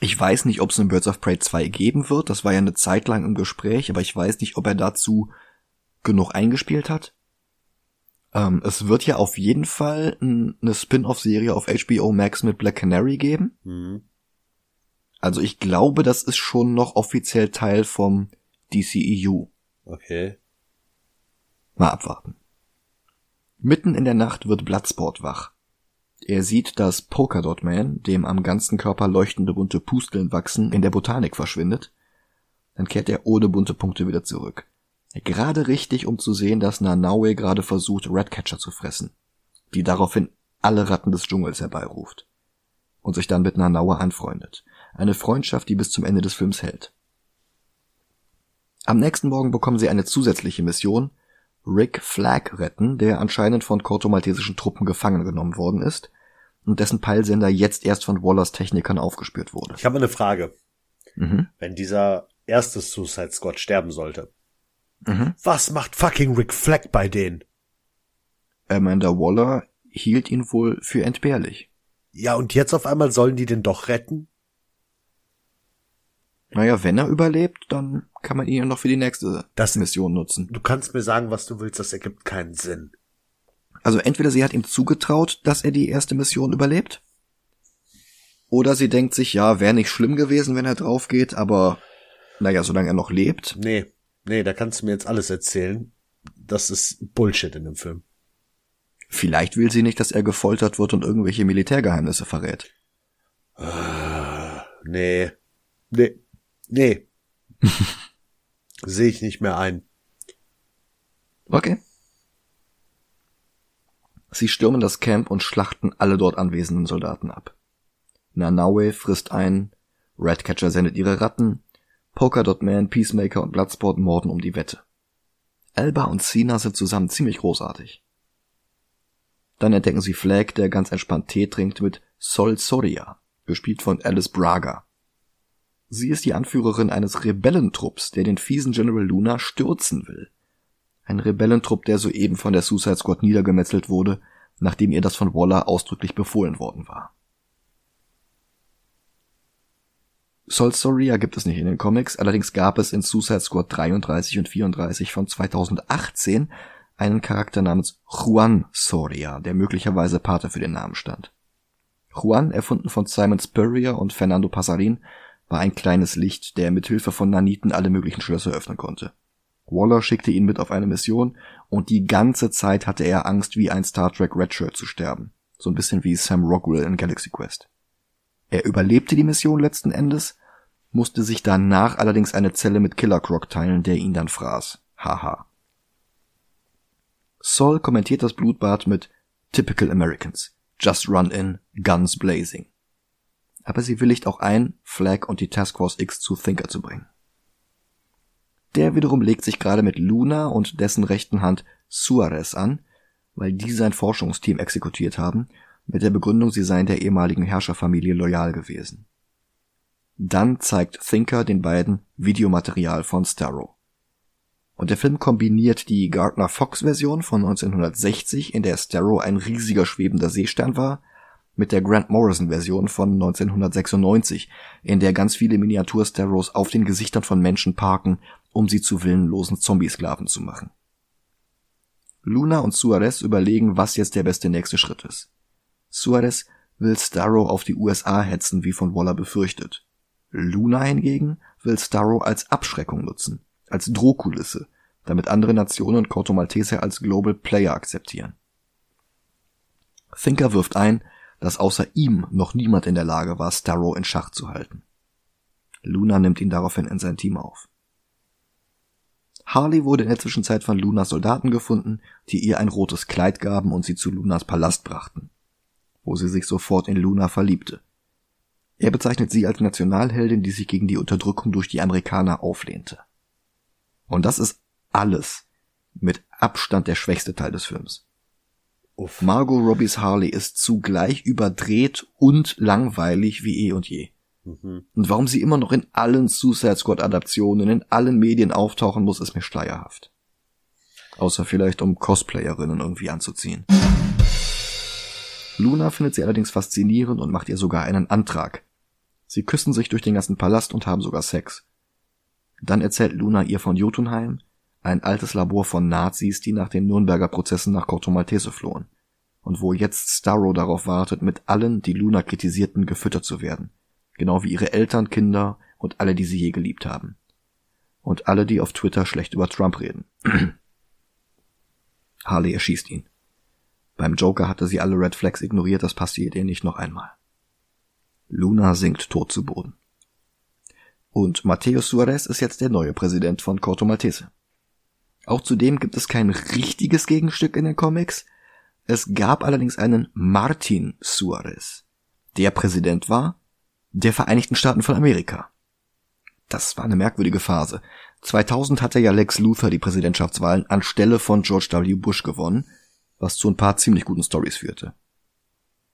ich weiß nicht, ob es einen Birds of Prey 2 geben wird. Das war ja eine Zeit lang im Gespräch, aber ich weiß nicht, ob er dazu genug eingespielt hat. Ähm, es wird ja auf jeden Fall eine Spin-off-Serie auf HBO Max mit Black Canary geben. Mhm. Also ich glaube, das ist schon noch offiziell Teil vom DCEU. Okay. Mal abwarten. Mitten in der Nacht wird Bloodsport wach. Er sieht, dass Polkadot Man, dem am ganzen Körper leuchtende bunte Pusteln wachsen, in der Botanik verschwindet. Dann kehrt er ohne bunte Punkte wieder zurück. Gerade richtig, um zu sehen, dass Nanaue gerade versucht, Ratcatcher zu fressen, die daraufhin alle Ratten des Dschungels herbeiruft und sich dann mit Nanaue anfreundet. Eine Freundschaft, die bis zum Ende des Films hält. Am nächsten Morgen bekommen sie eine zusätzliche Mission, Rick Flag retten, der anscheinend von kortomaltesischen Truppen gefangen genommen worden ist und dessen Peilsender jetzt erst von Wallers Technikern aufgespürt wurde. Ich habe eine Frage. Mhm. Wenn dieser erste Suicide Squad sterben sollte, mhm. was macht fucking Rick Flag bei denen? Amanda Waller hielt ihn wohl für entbehrlich. Ja, und jetzt auf einmal sollen die den doch retten? Naja, wenn er überlebt, dann kann man ihn ja noch für die nächste das, Mission nutzen. Du kannst mir sagen, was du willst, das ergibt keinen Sinn. Also entweder sie hat ihm zugetraut, dass er die erste Mission überlebt. Oder sie denkt sich, ja, wäre nicht schlimm gewesen, wenn er drauf geht, aber naja, solange er noch lebt. Nee, nee, da kannst du mir jetzt alles erzählen. Das ist Bullshit in dem Film. Vielleicht will sie nicht, dass er gefoltert wird und irgendwelche Militärgeheimnisse verrät. Uh, nee. Nee. Nee. Sehe ich nicht mehr ein. Okay. Sie stürmen das Camp und schlachten alle dort anwesenden Soldaten ab. Nanaue frisst ein, Ratcatcher sendet ihre Ratten, Polkadot Man, Peacemaker und Bloodsport morden um die Wette. Elba und Cena sind zusammen ziemlich großartig. Dann entdecken sie Flag, der ganz entspannt Tee trinkt mit Sol Soria, gespielt von Alice Braga. Sie ist die Anführerin eines Rebellentrupps, der den fiesen General Luna stürzen will. Ein Rebellentrupp, der soeben von der Suicide Squad niedergemetzelt wurde, nachdem ihr das von Waller ausdrücklich befohlen worden war. Sol Soria gibt es nicht in den Comics, allerdings gab es in Suicide Squad 33 und 34 von 2018 einen Charakter namens Juan Soria, der möglicherweise Pate für den Namen stand. Juan, erfunden von Simon Spurrier und Fernando Passarin, war ein kleines Licht, der mit Hilfe von Naniten alle möglichen Schlösser öffnen konnte. Waller schickte ihn mit auf eine Mission und die ganze Zeit hatte er Angst, wie ein Star Trek Redshirt zu sterben. So ein bisschen wie Sam Rockwell in Galaxy Quest. Er überlebte die Mission letzten Endes, musste sich danach allerdings eine Zelle mit Killer Croc teilen, der ihn dann fraß. Haha. Sol kommentiert das Blutbad mit Typical Americans. Just run in, guns blazing aber sie willigt auch ein, Flag und die Task Force X zu Thinker zu bringen. Der wiederum legt sich gerade mit Luna und dessen rechten Hand Suarez an, weil die sein Forschungsteam exekutiert haben, mit der Begründung, sie seien der ehemaligen Herrscherfamilie loyal gewesen. Dann zeigt Thinker den beiden Videomaterial von Starro. Und der Film kombiniert die Gardner Fox Version von 1960, in der Starro ein riesiger schwebender Seestern war, mit der Grant Morrison Version von 1996, in der ganz viele Miniatur-Starros auf den Gesichtern von Menschen parken, um sie zu willenlosen Zombie-Sklaven zu machen. Luna und Suarez überlegen, was jetzt der beste nächste Schritt ist. Suarez will Starro auf die USA hetzen, wie von Waller befürchtet. Luna hingegen will Starro als Abschreckung nutzen, als Drohkulisse, damit andere Nationen Corto Maltese als Global Player akzeptieren. Thinker wirft ein, dass außer ihm noch niemand in der Lage war, Starrow in Schach zu halten. Luna nimmt ihn daraufhin in sein Team auf. Harley wurde in der Zwischenzeit von Lunas Soldaten gefunden, die ihr ein rotes Kleid gaben und sie zu Lunas Palast brachten, wo sie sich sofort in Luna verliebte. Er bezeichnet sie als Nationalheldin, die sich gegen die Unterdrückung durch die Amerikaner auflehnte. Und das ist alles mit Abstand der schwächste Teil des Films. Uff. Margot Robbies Harley ist zugleich überdreht und langweilig wie eh und je. Mhm. Und warum sie immer noch in allen Suicide Squad Adaptionen, in allen Medien auftauchen muss, ist mir schleierhaft. Außer vielleicht um Cosplayerinnen irgendwie anzuziehen. Luna findet sie allerdings faszinierend und macht ihr sogar einen Antrag. Sie küssen sich durch den ganzen Palast und haben sogar Sex. Dann erzählt Luna ihr von Jotunheim, ein altes Labor von Nazis, die nach den Nürnberger Prozessen nach Corto Maltese flohen und wo jetzt Starro darauf wartet, mit allen, die Luna kritisierten, gefüttert zu werden, genau wie ihre Eltern, Kinder und alle, die sie je geliebt haben. Und alle, die auf Twitter schlecht über Trump reden. Harley erschießt ihn. Beim Joker hatte sie alle Red Flags ignoriert, das passiert ihr nicht noch einmal. Luna sinkt tot zu Boden. Und Mateo Suarez ist jetzt der neue Präsident von Corto Maltese. Auch zudem gibt es kein richtiges Gegenstück in den Comics. Es gab allerdings einen Martin Suarez, der Präsident war der Vereinigten Staaten von Amerika. Das war eine merkwürdige Phase. 2000 hatte ja Lex Luthor die Präsidentschaftswahlen anstelle von George W. Bush gewonnen, was zu ein paar ziemlich guten Stories führte.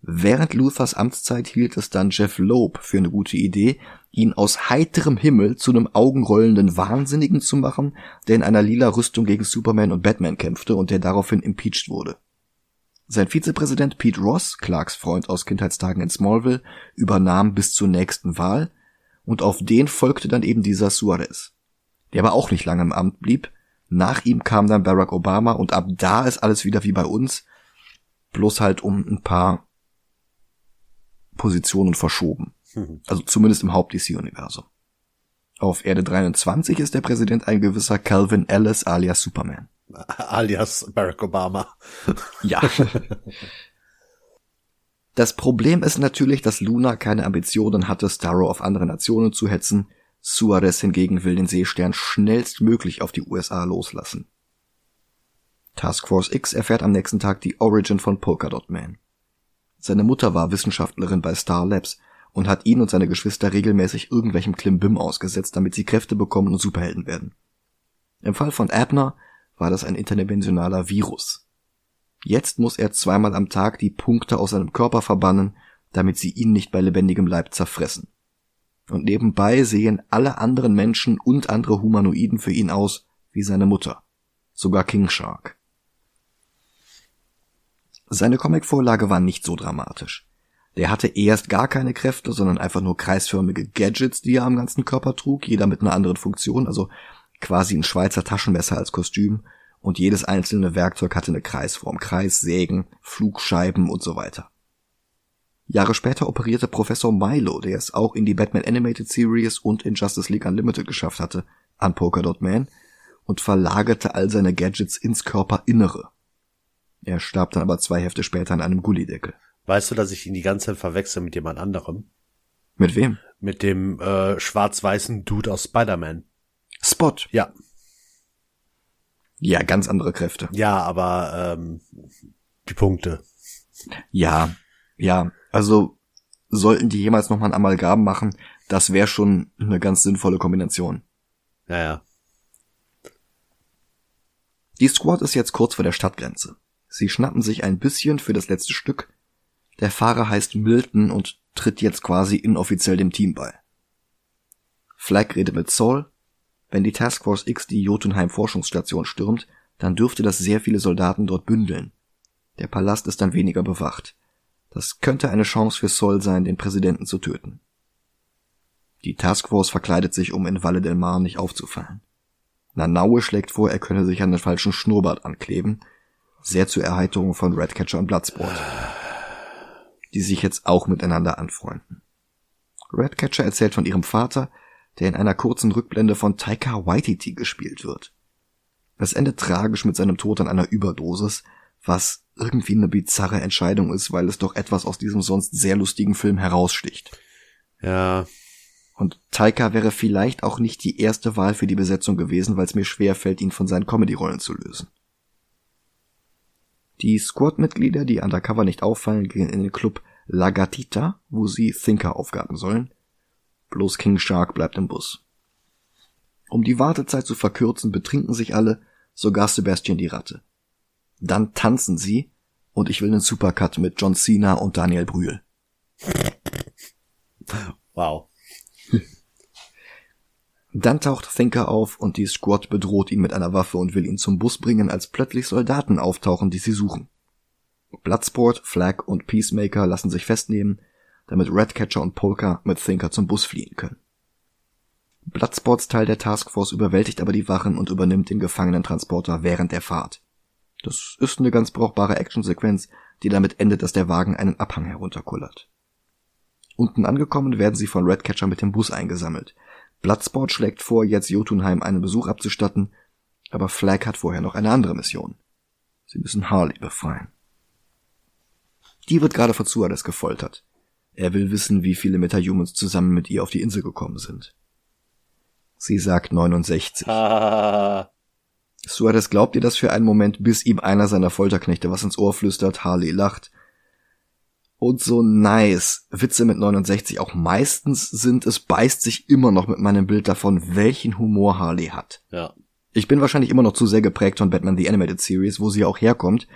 Während Luthers Amtszeit hielt es dann Jeff Loeb für eine gute Idee, ihn aus heiterem Himmel zu einem augenrollenden Wahnsinnigen zu machen, der in einer lila Rüstung gegen Superman und Batman kämpfte und der daraufhin impeached wurde. Sein Vizepräsident Pete Ross, Clarks Freund aus Kindheitstagen in Smallville, übernahm bis zur nächsten Wahl und auf den folgte dann eben dieser Suarez, der aber auch nicht lange im Amt blieb. Nach ihm kam dann Barack Obama und ab da ist alles wieder wie bei uns, bloß halt um ein paar Positionen verschoben. Mhm. Also zumindest im Haupt-DC-Universum. Auf Erde 23 ist der Präsident ein gewisser Calvin Ellis alias Superman. Alias Barack Obama. ja. Das Problem ist natürlich, dass Luna keine Ambitionen hatte, Starro auf andere Nationen zu hetzen. Suarez hingegen will den Seestern schnellstmöglich auf die USA loslassen. Task Force X erfährt am nächsten Tag die Origin von Polkadot Man. Seine Mutter war Wissenschaftlerin bei Star Labs und hat ihn und seine Geschwister regelmäßig irgendwelchem Klimbim ausgesetzt, damit sie Kräfte bekommen und Superhelden werden. Im Fall von Abner war das ein interdimensionaler Virus. Jetzt muss er zweimal am Tag die Punkte aus seinem Körper verbannen, damit sie ihn nicht bei lebendigem Leib zerfressen. Und nebenbei sehen alle anderen Menschen und andere Humanoiden für ihn aus wie seine Mutter. Sogar King Shark. Seine Comicvorlage war nicht so dramatisch. Der hatte erst gar keine Kräfte, sondern einfach nur kreisförmige Gadgets, die er am ganzen Körper trug, jeder mit einer anderen Funktion, also quasi ein Schweizer Taschenmesser als Kostüm, und jedes einzelne Werkzeug hatte eine Kreisform, Kreissägen, Flugscheiben und so weiter. Jahre später operierte Professor Milo, der es auch in die Batman Animated Series und in Justice League Unlimited geschafft hatte, an Polkadot Man und verlagerte all seine Gadgets ins Körperinnere. Er starb dann aber zwei Hefte später an einem Gullideckel. Weißt du, dass ich ihn die ganze Zeit verwechsel mit jemand anderem? Mit wem? Mit dem äh, schwarz-weißen Dude aus Spider-Man. Spot. Ja. Ja, ganz andere Kräfte. Ja, aber ähm, die Punkte. Ja, ja. Also sollten die jemals nochmal ein Amalgam machen, das wäre schon eine ganz sinnvolle Kombination. Ja, ja. Die Squad ist jetzt kurz vor der Stadtgrenze. Sie schnappen sich ein bisschen für das letzte Stück der Fahrer heißt Milton und tritt jetzt quasi inoffiziell dem Team bei. Flag redet mit Saul. Wenn die Task Force X die Jotunheim Forschungsstation stürmt, dann dürfte das sehr viele Soldaten dort bündeln. Der Palast ist dann weniger bewacht. Das könnte eine Chance für Saul sein, den Präsidenten zu töten. Die Taskforce verkleidet sich, um in Valle del Mar nicht aufzufallen. Nanaue schlägt vor, er könne sich an den falschen Schnurrbart ankleben, sehr zur Erheiterung von Redcatcher und Bloodsport die sich jetzt auch miteinander anfreunden. Redcatcher erzählt von ihrem Vater, der in einer kurzen Rückblende von Taika Waititi gespielt wird. Es endet tragisch mit seinem Tod an einer Überdosis, was irgendwie eine bizarre Entscheidung ist, weil es doch etwas aus diesem sonst sehr lustigen Film heraussticht. Ja. Und Taika wäre vielleicht auch nicht die erste Wahl für die Besetzung gewesen, weil es mir schwer fällt, ihn von seinen Comedy-Rollen zu lösen. Die Squad-Mitglieder, die undercover nicht auffallen, gehen in den Club La Gatita, wo sie Thinker aufgaben sollen. Bloß King Shark bleibt im Bus. Um die Wartezeit zu verkürzen, betrinken sich alle, sogar Sebastian die Ratte. Dann tanzen sie und ich will einen Supercut mit John Cena und Daniel Brühl. Wow. Dann taucht Thinker auf und die Squad bedroht ihn mit einer Waffe und will ihn zum Bus bringen, als plötzlich Soldaten auftauchen, die sie suchen. Bloodsport, Flag und Peacemaker lassen sich festnehmen, damit Redcatcher und Polka mit Thinker zum Bus fliehen können. Bloodsports Teil der Taskforce überwältigt aber die Wachen und übernimmt den Gefangenentransporter während der Fahrt. Das ist eine ganz brauchbare Actionsequenz, die damit endet, dass der Wagen einen Abhang herunterkullert. Unten angekommen werden sie von Redcatcher mit dem Bus eingesammelt. Bloodsport schlägt vor, jetzt Jotunheim einen Besuch abzustatten, aber Flag hat vorher noch eine andere Mission. Sie müssen Harley befreien. Die wird gerade von Suarez gefoltert. Er will wissen, wie viele Metahumans zusammen mit ihr auf die Insel gekommen sind. Sie sagt 69. Ah. Suarez glaubt ihr das für einen Moment, bis ihm einer seiner Folterknechte was ins Ohr flüstert, Harley lacht und so nice Witze mit 69 auch meistens sind, es beißt sich immer noch mit meinem Bild davon, welchen Humor Harley hat. Ja. Ich bin wahrscheinlich immer noch zu sehr geprägt von Batman The Animated Series, wo sie auch herkommt,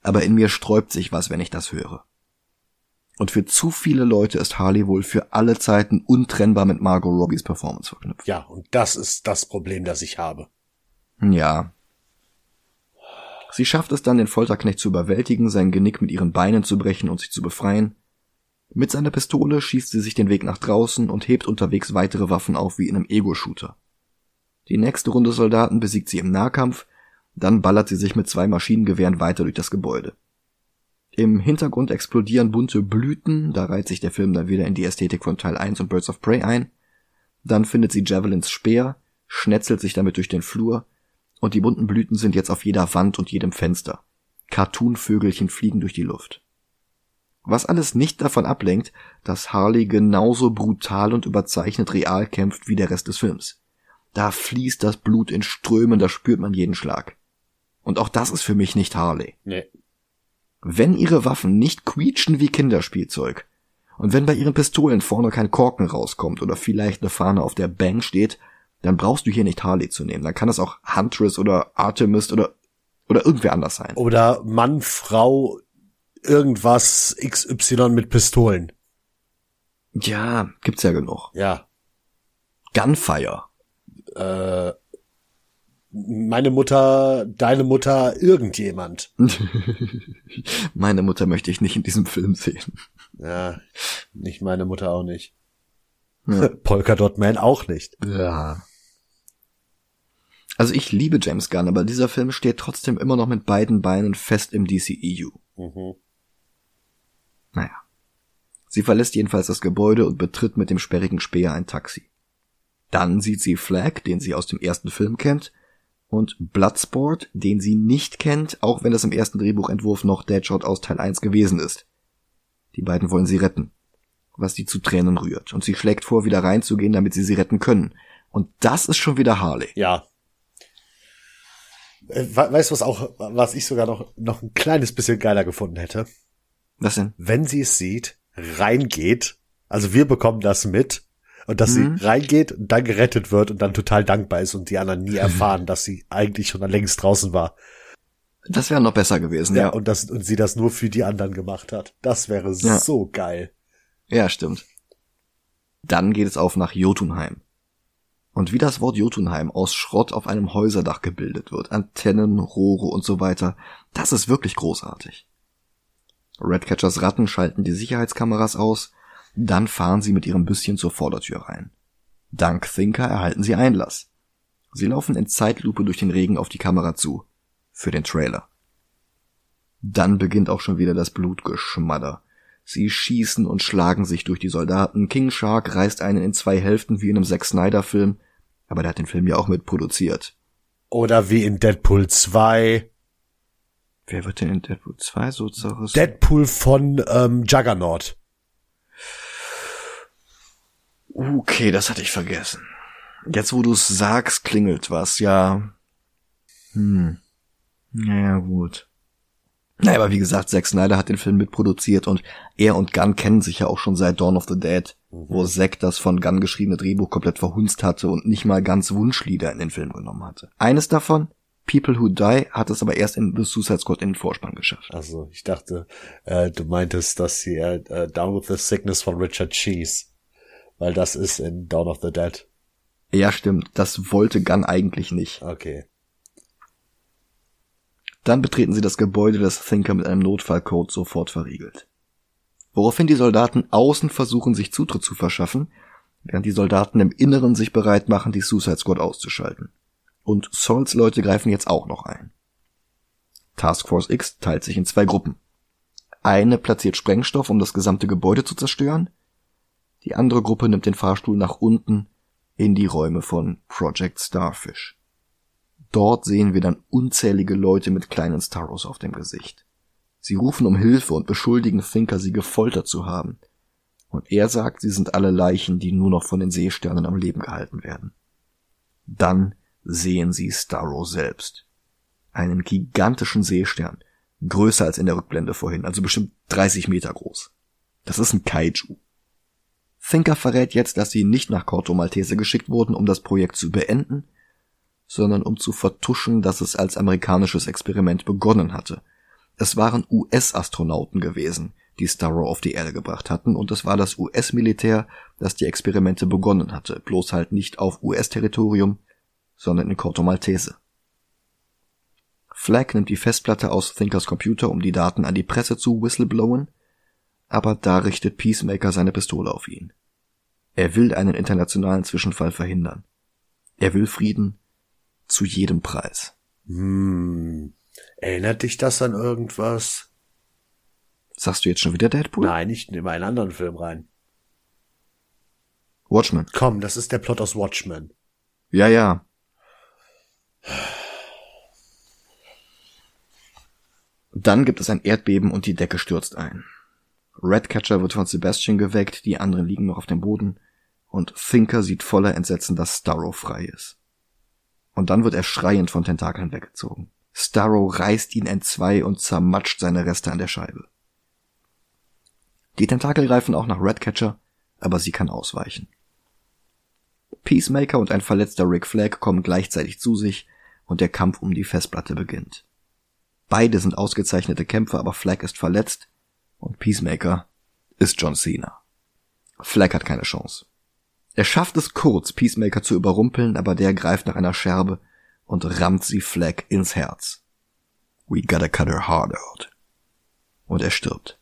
aber in mir sträubt sich was, wenn ich das höre. Und für zu viele Leute ist Harley wohl für alle Zeiten untrennbar mit Margot Robbies Performance verknüpft. Ja, und das ist das Problem, das ich habe. Ja, Sie schafft es dann, den Folterknecht zu überwältigen, sein Genick mit ihren Beinen zu brechen und sich zu befreien. Mit seiner Pistole schießt sie sich den Weg nach draußen und hebt unterwegs weitere Waffen auf wie in einem Ego-Shooter. Die nächste Runde Soldaten besiegt sie im Nahkampf, dann ballert sie sich mit zwei Maschinengewehren weiter durch das Gebäude. Im Hintergrund explodieren bunte Blüten, da reiht sich der Film dann wieder in die Ästhetik von Teil 1 und Birds of Prey ein. Dann findet sie Javelins Speer, schnetzelt sich damit durch den Flur, und die bunten Blüten sind jetzt auf jeder Wand und jedem Fenster. Cartoonvögelchen fliegen durch die Luft. Was alles nicht davon ablenkt, dass Harley genauso brutal und überzeichnet real kämpft wie der Rest des Films. Da fließt das Blut in Strömen, da spürt man jeden Schlag. Und auch das ist für mich nicht Harley. Nee. Wenn ihre Waffen nicht quietschen wie Kinderspielzeug, und wenn bei ihren Pistolen vorne kein Korken rauskommt oder vielleicht eine Fahne auf der Bank steht, dann brauchst du hier nicht Harley zu nehmen. Dann kann es auch Huntress oder Artemis oder, oder irgendwer anders sein. Oder Mann, Frau, irgendwas XY mit Pistolen. Ja, gibt's ja genug. Ja. Gunfire. Äh, meine Mutter, deine Mutter, irgendjemand. meine Mutter möchte ich nicht in diesem Film sehen. Ja, nicht meine Mutter auch nicht. Ja. Polka Dot Man auch nicht. Ja. Also ich liebe James Gunn, aber dieser Film steht trotzdem immer noch mit beiden Beinen fest im DCEU. Mhm. Naja. Sie verlässt jedenfalls das Gebäude und betritt mit dem sperrigen Speer ein Taxi. Dann sieht sie Flag, den sie aus dem ersten Film kennt, und Bloodsport, den sie nicht kennt, auch wenn es im ersten Drehbuchentwurf noch Deadshot aus Teil 1 gewesen ist. Die beiden wollen sie retten, was sie zu Tränen rührt, und sie schlägt vor, wieder reinzugehen, damit sie sie retten können. Und das ist schon wieder Harley. Ja. Äh, weißt du was auch, was ich sogar noch, noch ein kleines bisschen geiler gefunden hätte? Was denn? Wenn sie es sieht, reingeht, also wir bekommen das mit, und dass mhm. sie reingeht und dann gerettet wird und dann total dankbar ist und die anderen nie erfahren, dass sie eigentlich schon längst draußen war. Das wäre noch besser gewesen, ja. ja. Und, das, und sie das nur für die anderen gemacht hat. Das wäre ja. so geil. Ja, stimmt. Dann geht es auf nach Jotunheim. Und wie das Wort Jotunheim aus Schrott auf einem Häuserdach gebildet wird, Antennen, Rohre und so weiter, das ist wirklich großartig. Redcatchers Ratten schalten die Sicherheitskameras aus, dann fahren sie mit ihrem Büsschen zur Vordertür rein. Dank Thinker erhalten sie Einlass. Sie laufen in Zeitlupe durch den Regen auf die Kamera zu. Für den Trailer. Dann beginnt auch schon wieder das Blutgeschmadder. Sie schießen und schlagen sich durch die Soldaten. King Shark reißt einen in zwei Hälften wie in einem Zack Snyder Film, aber der hat den Film ja auch mitproduziert. Oder wie in Deadpool 2. Wer wird denn in Deadpool 2 so zerrissen? Deadpool von ähm, Juggernaut. Okay, das hatte ich vergessen. Jetzt, wo du es sagst, klingelt was, ja. Hm. Naja, gut. Naja, aber wie gesagt, Zack Snyder hat den Film mitproduziert und er und Gunn kennen sich ja auch schon seit Dawn of the Dead, mhm. wo Zack das von Gunn geschriebene Drehbuch komplett verhunzt hatte und nicht mal ganz Wunschlieder in den Film genommen hatte. Eines davon, People Who Die, hat es aber erst in The Suicide Squad in den Vorspann geschafft. Also, ich dachte, äh, du meintest, dass sie äh, Down with the Sickness von Richard Cheese weil das ist in Dawn of the Dead. Ja, stimmt. Das wollte Gunn eigentlich nicht. Okay. Dann betreten sie das Gebäude, das Thinker mit einem Notfallcode sofort verriegelt. Woraufhin die Soldaten außen versuchen, sich Zutritt zu verschaffen, während die Soldaten im Inneren sich bereit machen, die Suicide Squad auszuschalten. Und Souls Leute greifen jetzt auch noch ein. Task Force X teilt sich in zwei Gruppen. Eine platziert Sprengstoff, um das gesamte Gebäude zu zerstören, die andere Gruppe nimmt den Fahrstuhl nach unten in die Räume von Project Starfish. Dort sehen wir dann unzählige Leute mit kleinen Starros auf dem Gesicht. Sie rufen um Hilfe und beschuldigen Thinker, sie gefoltert zu haben. Und er sagt, sie sind alle Leichen, die nur noch von den Seesternen am Leben gehalten werden. Dann sehen sie Starro selbst. Einen gigantischen Seestern, größer als in der Rückblende vorhin, also bestimmt 30 Meter groß. Das ist ein Kaiju. Thinker verrät jetzt, dass sie nicht nach Corto Maltese geschickt wurden, um das Projekt zu beenden, sondern um zu vertuschen, dass es als amerikanisches Experiment begonnen hatte. Es waren US-Astronauten gewesen, die Starro auf die Erde gebracht hatten, und es war das US-Militär, das die Experimente begonnen hatte, bloß halt nicht auf US-Territorium, sondern in Corto Maltese. Flagg nimmt die Festplatte aus Thinkers Computer, um die Daten an die Presse zu whistleblowen, aber da richtet Peacemaker seine Pistole auf ihn. Er will einen internationalen Zwischenfall verhindern. Er will Frieden zu jedem Preis. Hm. Erinnert dich das an irgendwas? Sagst du jetzt schon wieder Deadpool? Nein, ich nehme einen anderen Film rein. Watchmen. Komm, das ist der Plot aus Watchmen. Ja, ja. Dann gibt es ein Erdbeben und die Decke stürzt ein. Redcatcher wird von Sebastian geweckt, die anderen liegen noch auf dem Boden und Thinker sieht voller Entsetzen, dass Starrow frei ist. Und dann wird er schreiend von Tentakeln weggezogen. Starrow reißt ihn entzwei und zermatscht seine Reste an der Scheibe. Die Tentakel greifen auch nach Redcatcher, aber sie kann ausweichen. Peacemaker und ein verletzter Rick Flag kommen gleichzeitig zu sich und der Kampf um die Festplatte beginnt. Beide sind ausgezeichnete Kämpfer, aber Flag ist verletzt und Peacemaker ist John Cena. Flag hat keine Chance. Er schafft es kurz, Peacemaker zu überrumpeln, aber der greift nach einer Scherbe und rammt sie Flag ins Herz. We gotta cut her heart out. Und er stirbt.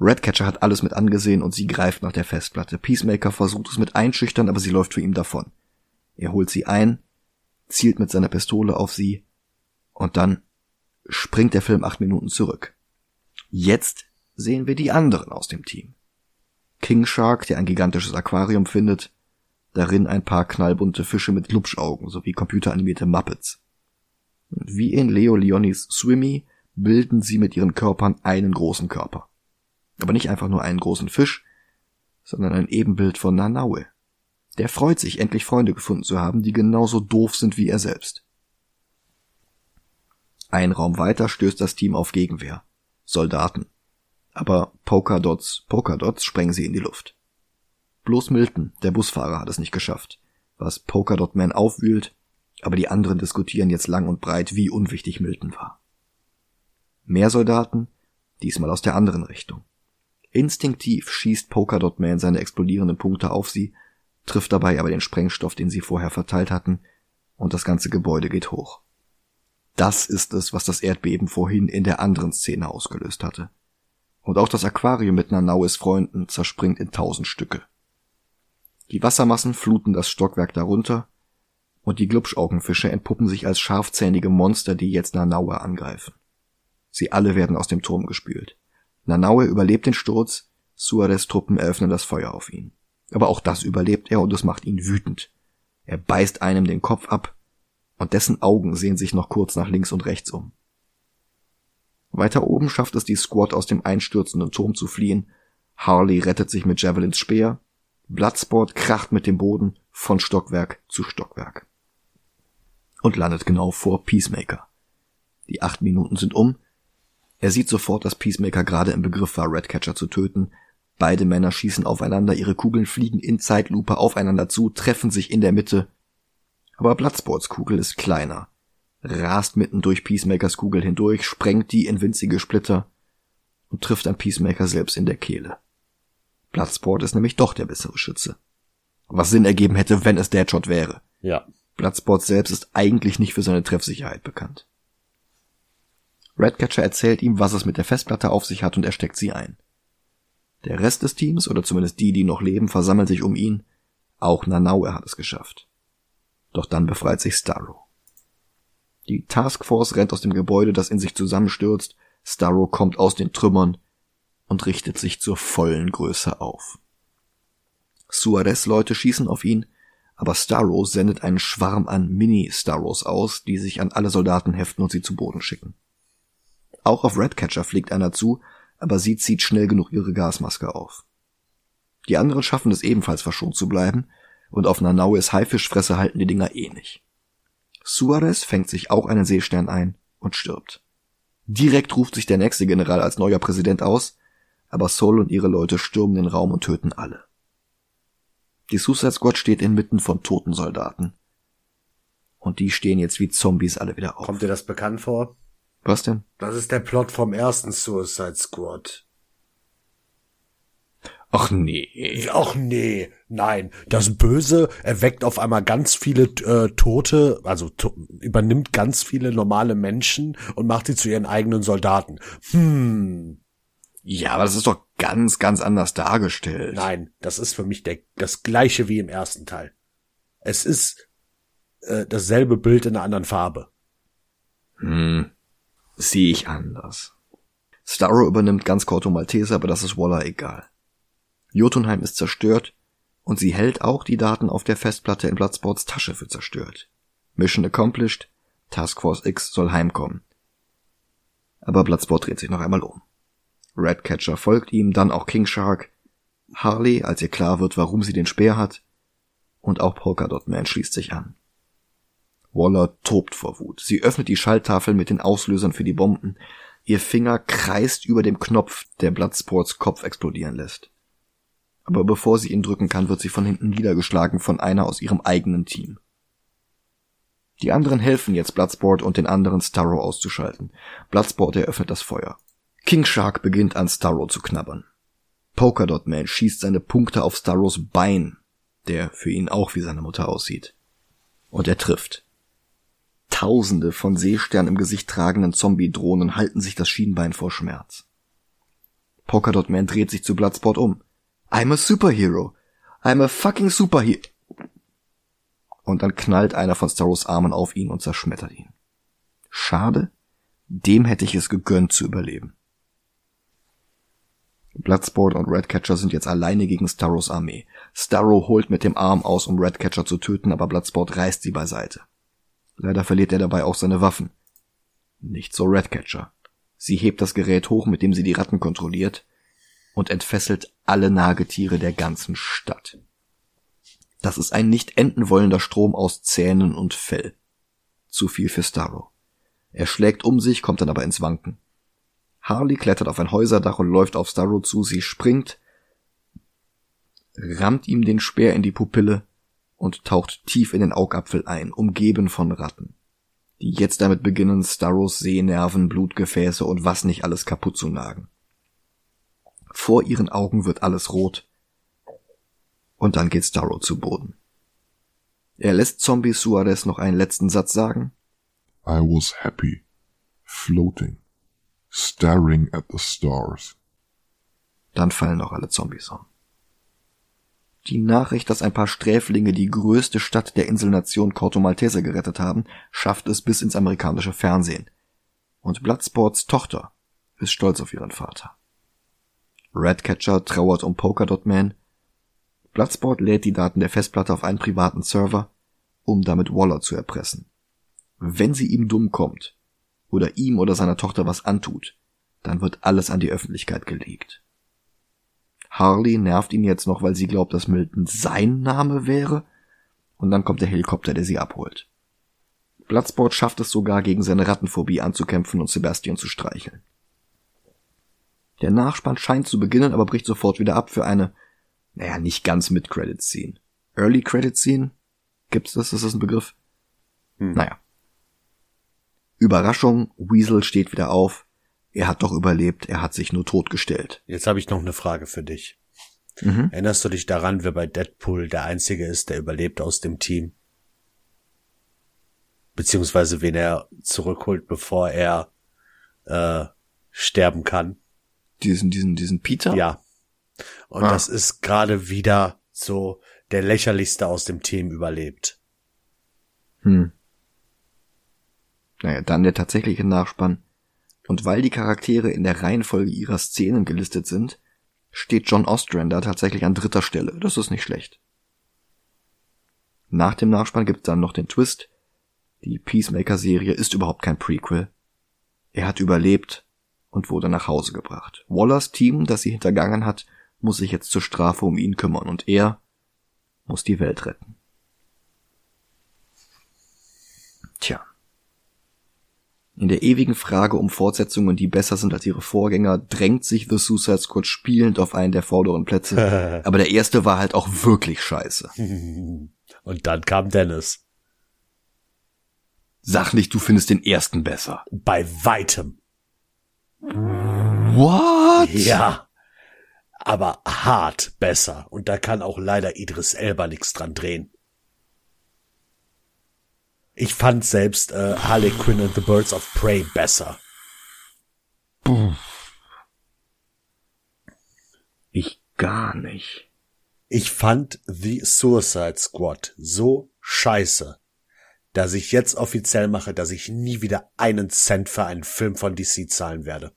Redcatcher hat alles mit angesehen und sie greift nach der Festplatte. Peacemaker versucht es mit einschüchtern, aber sie läuft für ihn davon. Er holt sie ein, zielt mit seiner Pistole auf sie und dann springt der Film acht Minuten zurück. Jetzt sehen wir die anderen aus dem Team. King Shark, der ein gigantisches Aquarium findet, darin ein paar knallbunte Fische mit Glubschaugen sowie computeranimierte Muppets. wie in Leo Leonis Swimmy bilden sie mit ihren Körpern einen großen Körper. Aber nicht einfach nur einen großen Fisch, sondern ein Ebenbild von Nanaue. Der freut sich, endlich Freunde gefunden zu haben, die genauso doof sind wie er selbst. Ein Raum weiter stößt das Team auf Gegenwehr. Soldaten. Aber Polkadots, Polkadots sprengen sie in die Luft. Bloß Milton, der Busfahrer, hat es nicht geschafft, was Polkadot Man aufwühlt, aber die anderen diskutieren jetzt lang und breit, wie unwichtig Milton war. Mehr Soldaten, diesmal aus der anderen Richtung. Instinktiv schießt Polkadot Man seine explodierenden Punkte auf sie, trifft dabei aber den Sprengstoff, den sie vorher verteilt hatten, und das ganze Gebäude geht hoch. Das ist es, was das Erdbeben vorhin in der anderen Szene ausgelöst hatte. Und auch das Aquarium mit Nanaues Freunden zerspringt in tausend Stücke. Die Wassermassen fluten das Stockwerk darunter, und die Glubschaugenfische entpuppen sich als scharfzähnige Monster, die jetzt Nanaue angreifen. Sie alle werden aus dem Turm gespült. Nanaue überlebt den Sturz, Suarez Truppen eröffnen das Feuer auf ihn. Aber auch das überlebt er und es macht ihn wütend. Er beißt einem den Kopf ab und dessen Augen sehen sich noch kurz nach links und rechts um. Weiter oben schafft es die Squad aus dem einstürzenden Turm zu fliehen. Harley rettet sich mit Javelins Speer. Bloodsport kracht mit dem Boden von Stockwerk zu Stockwerk. Und landet genau vor Peacemaker. Die acht Minuten sind um er sieht sofort, dass Peacemaker gerade im Begriff war, Redcatcher zu töten. Beide Männer schießen aufeinander, ihre Kugeln fliegen in Zeitlupe aufeinander zu, treffen sich in der Mitte. Aber Bloodsports Kugel ist kleiner, rast mitten durch Peacemakers Kugel hindurch, sprengt die in winzige Splitter und trifft an Peacemaker selbst in der Kehle. Bloodsport ist nämlich doch der bessere Schütze. Was Sinn ergeben hätte, wenn es Deadshot wäre. Ja. Bloodsport selbst ist eigentlich nicht für seine Treffsicherheit bekannt. Redcatcher erzählt ihm, was es mit der Festplatte auf sich hat und er steckt sie ein. Der Rest des Teams, oder zumindest die, die noch leben, versammeln sich um ihn. Auch Nanaue hat es geschafft. Doch dann befreit sich Starro. Die Taskforce rennt aus dem Gebäude, das in sich zusammenstürzt. Starro kommt aus den Trümmern und richtet sich zur vollen Größe auf. Suarez Leute schießen auf ihn, aber Starro sendet einen Schwarm an Mini-Starros aus, die sich an alle Soldaten heften und sie zu Boden schicken. Auch auf Redcatcher fliegt einer zu, aber sie zieht schnell genug ihre Gasmaske auf. Die anderen schaffen es ebenfalls verschont zu bleiben, und auf Nanaues Haifischfresse halten die Dinger eh nicht. Suarez fängt sich auch einen Seestern ein und stirbt. Direkt ruft sich der nächste General als neuer Präsident aus, aber Sol und ihre Leute stürmen den Raum und töten alle. Die Suicide Squad steht inmitten von toten Soldaten. Und die stehen jetzt wie Zombies alle wieder auf. Kommt dir das bekannt vor? Was denn? Das ist der Plot vom ersten Suicide Squad. Ach nee. Ach nee, nein. Das Böse erweckt auf einmal ganz viele äh, Tote, also to übernimmt ganz viele normale Menschen und macht sie zu ihren eigenen Soldaten. Hm. Ja, aber das ist doch ganz, ganz anders dargestellt. Nein, das ist für mich der, das gleiche wie im ersten Teil. Es ist äh, dasselbe Bild in einer anderen Farbe. Hm sehe ich anders. Starro übernimmt ganz Corto Maltese, aber das ist Waller egal. Jotunheim ist zerstört und sie hält auch die Daten auf der Festplatte in Bloodsports Tasche für zerstört. Mission accomplished, Task Force X soll heimkommen. Aber Bloodsport dreht sich noch einmal um. Redcatcher folgt ihm, dann auch King Shark, Harley, als ihr klar wird, warum sie den Speer hat, und auch Polkadot Man schließt sich an. Waller tobt vor Wut. Sie öffnet die Schalttafel mit den Auslösern für die Bomben. Ihr Finger kreist über dem Knopf, der Bloodsports Kopf explodieren lässt. Aber bevor sie ihn drücken kann, wird sie von hinten niedergeschlagen von einer aus ihrem eigenen Team. Die anderen helfen jetzt Bloodsport und den anderen Starro auszuschalten. Bloodsport eröffnet das Feuer. King Shark beginnt an Starro zu knabbern. Polkadot Man schießt seine Punkte auf Starros Bein, der für ihn auch wie seine Mutter aussieht. Und er trifft. Tausende von Seestern im Gesicht tragenden Zombie-Drohnen halten sich das Schienbein vor Schmerz. Polkadot Man dreht sich zu Bloodsport um. I'm a superhero. I'm a fucking superhero. Und dann knallt einer von Starros Armen auf ihn und zerschmettert ihn. Schade, dem hätte ich es gegönnt zu überleben. Bloodsport und Redcatcher sind jetzt alleine gegen Starros Armee. Starro holt mit dem Arm aus, um Redcatcher zu töten, aber Bloodsport reißt sie beiseite. Leider verliert er dabei auch seine Waffen. Nicht so Redcatcher. Sie hebt das Gerät hoch, mit dem sie die Ratten kontrolliert, und entfesselt alle Nagetiere der ganzen Stadt. Das ist ein nicht enden wollender Strom aus Zähnen und Fell. Zu viel für Starro. Er schlägt um sich, kommt dann aber ins Wanken. Harley klettert auf ein Häuserdach und läuft auf Starro zu. Sie springt, rammt ihm den Speer in die Pupille und taucht tief in den Augapfel ein, umgeben von Ratten, die jetzt damit beginnen, Starros Sehnerven, Blutgefäße und was nicht alles kaputt zu nagen. Vor ihren Augen wird alles rot und dann geht Starro zu Boden. Er lässt Zombie Suarez noch einen letzten Satz sagen. I was happy, floating staring at the stars. Dann fallen auch alle Zombies um. Die Nachricht, dass ein paar Sträflinge die größte Stadt der Inselnation Corto Maltese gerettet haben, schafft es bis ins amerikanische Fernsehen. Und Bloodsports Tochter ist stolz auf ihren Vater. Redcatcher trauert um Polkadot Man. Bloodsport lädt die Daten der Festplatte auf einen privaten Server, um damit Waller zu erpressen. Wenn sie ihm dumm kommt, oder ihm oder seiner Tochter was antut, dann wird alles an die Öffentlichkeit gelegt. Harley nervt ihn jetzt noch, weil sie glaubt, dass Milton sein Name wäre, und dann kommt der Helikopter, der sie abholt. Bloodsport schafft es sogar, gegen seine Rattenphobie anzukämpfen und Sebastian zu streicheln. Der Nachspann scheint zu beginnen, aber bricht sofort wieder ab für eine, naja, nicht ganz mit Credit Scene. Early Credit Scene? Gibt's das? Ist das ein Begriff? Hm. Naja. Überraschung, Weasel steht wieder auf. Er hat doch überlebt, er hat sich nur totgestellt. Jetzt habe ich noch eine Frage für dich. Mhm. Erinnerst du dich daran, wer bei Deadpool der Einzige ist, der überlebt aus dem Team? Beziehungsweise wen er zurückholt, bevor er äh, sterben kann? Diesen, diesen, diesen Peter? Ja. Und ah. das ist gerade wieder so der lächerlichste aus dem Team überlebt. Hm. Naja, dann der tatsächliche Nachspann. Und weil die Charaktere in der Reihenfolge ihrer Szenen gelistet sind, steht John Ostrander tatsächlich an dritter Stelle. Das ist nicht schlecht. Nach dem Nachspann gibt's dann noch den Twist. Die Peacemaker-Serie ist überhaupt kein Prequel. Er hat überlebt und wurde nach Hause gebracht. Wallers Team, das sie hintergangen hat, muss sich jetzt zur Strafe um ihn kümmern und er muss die Welt retten. Tja. In der ewigen Frage um Fortsetzungen, die besser sind als ihre Vorgänger, drängt sich The Suicide Squad spielend auf einen der vorderen Plätze. Aber der erste war halt auch wirklich scheiße. Und dann kam Dennis. Sag nicht, du findest den ersten besser. Bei weitem. What? Ja. Aber hart besser. Und da kann auch leider Idris Elba nichts dran drehen. Ich fand selbst äh, Harley Quinn and the Birds of Prey besser. Ich gar nicht. Ich fand The Suicide Squad so scheiße, dass ich jetzt offiziell mache, dass ich nie wieder einen Cent für einen Film von DC zahlen werde.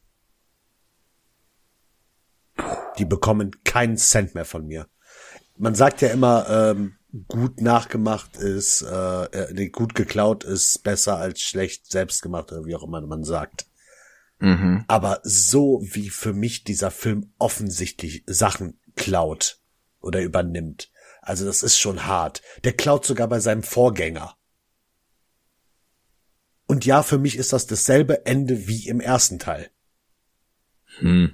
Die bekommen keinen Cent mehr von mir. Man sagt ja immer, ähm, gut nachgemacht ist, äh, nee, gut geklaut ist besser als schlecht selbst gemacht oder wie auch immer man sagt. Mhm. Aber so wie für mich dieser Film offensichtlich Sachen klaut oder übernimmt. Also das ist schon hart. Der klaut sogar bei seinem Vorgänger. Und ja, für mich ist das dasselbe Ende wie im ersten Teil. Hm.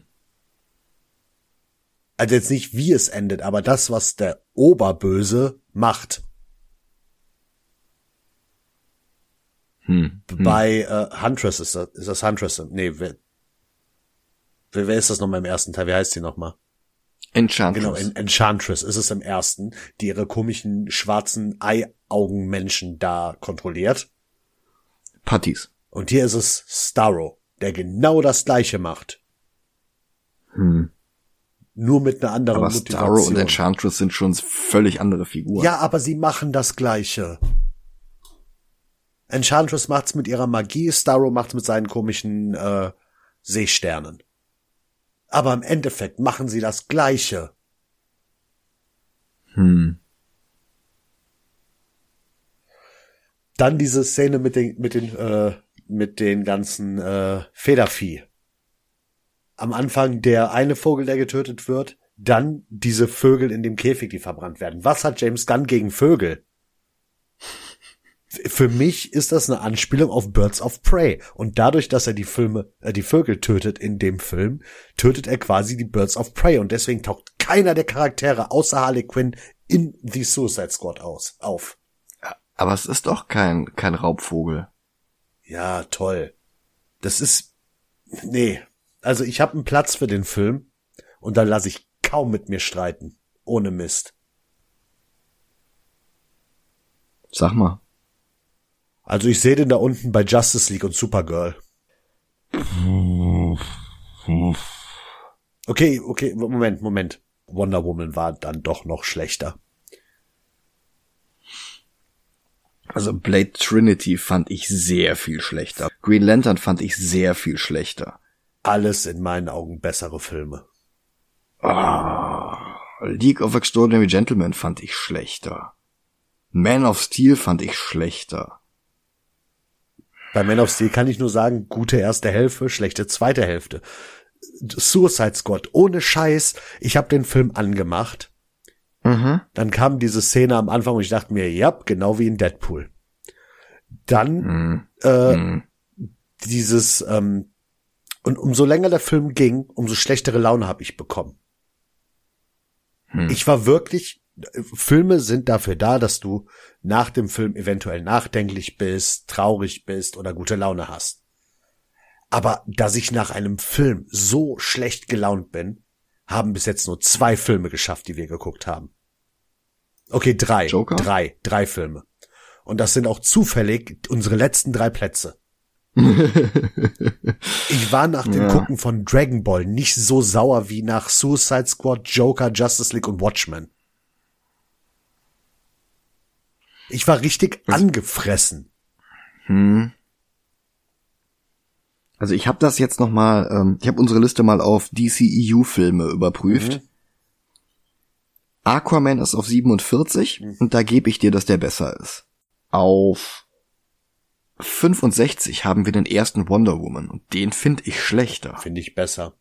Also jetzt nicht wie es endet, aber das, was der Oberböse macht. Hm. hm. Bei äh, Huntress ist das, ist das Huntress. Nee, wer, wer, wer ist das nochmal im ersten Teil? Wie heißt die nochmal? Enchantress. Genau, en Enchantress ist es im ersten, die ihre komischen schwarzen Eiaugenmenschen da kontrolliert. Putties. Und hier ist es Starro, der genau das gleiche macht. Hm. Nur mit einer anderen aber Motivation. Starro und Enchantress sind schon völlig andere Figuren. Ja, aber sie machen das gleiche. Enchantress macht's mit ihrer Magie, Starro macht's mit seinen komischen äh, Seesternen. Aber im Endeffekt machen sie das Gleiche. Hm. Dann diese Szene mit den mit den äh, mit den ganzen äh, Federvieh. Am Anfang der eine Vogel, der getötet wird, dann diese Vögel in dem Käfig, die verbrannt werden. Was hat James Gunn gegen Vögel? Für mich ist das eine Anspielung auf Birds of Prey. Und dadurch, dass er die Filme, äh, die Vögel tötet in dem Film, tötet er quasi die Birds of Prey. Und deswegen taucht keiner der Charaktere außer Harley Quinn in The Suicide Squad aus, auf. Aber es ist doch kein, kein Raubvogel. Ja, toll. Das ist, nee. Also ich habe einen Platz für den Film und da lasse ich kaum mit mir streiten. Ohne Mist. Sag mal. Also ich sehe den da unten bei Justice League und Supergirl. Okay, okay, Moment, Moment. Wonder Woman war dann doch noch schlechter. Also Blade Trinity fand ich sehr viel schlechter. Green Lantern fand ich sehr viel schlechter. Alles in meinen Augen bessere Filme. Oh, League of Extraordinary Gentlemen fand ich schlechter. Man of Steel fand ich schlechter. Bei Man of Steel kann ich nur sagen, gute erste Hälfte, schlechte zweite Hälfte. Suicide Squad, ohne Scheiß, ich habe den Film angemacht. Mhm. Dann kam diese Szene am Anfang und ich dachte mir, ja, genau wie in Deadpool. Dann mhm. Äh, mhm. dieses ähm, und umso länger der Film ging, umso schlechtere Laune habe ich bekommen. Hm. Ich war wirklich Filme sind dafür da, dass du nach dem Film eventuell nachdenklich bist, traurig bist oder gute Laune hast. Aber dass ich nach einem Film so schlecht gelaunt bin, haben bis jetzt nur zwei Filme geschafft, die wir geguckt haben. Okay, drei. Joker? Drei. Drei Filme. Und das sind auch zufällig unsere letzten drei Plätze. ich war nach dem ja. Gucken von Dragon Ball nicht so sauer wie nach Suicide Squad, Joker, Justice League und Watchmen. Ich war richtig Was? angefressen. Hm. Also ich habe das jetzt noch mal, ähm, ich habe unsere Liste mal auf DCEU-Filme überprüft. Mhm. Aquaman ist auf 47 mhm. und da gebe ich dir, dass der besser ist. Auf 65 haben wir den ersten Wonder Woman und den finde ich schlechter. Finde ich besser.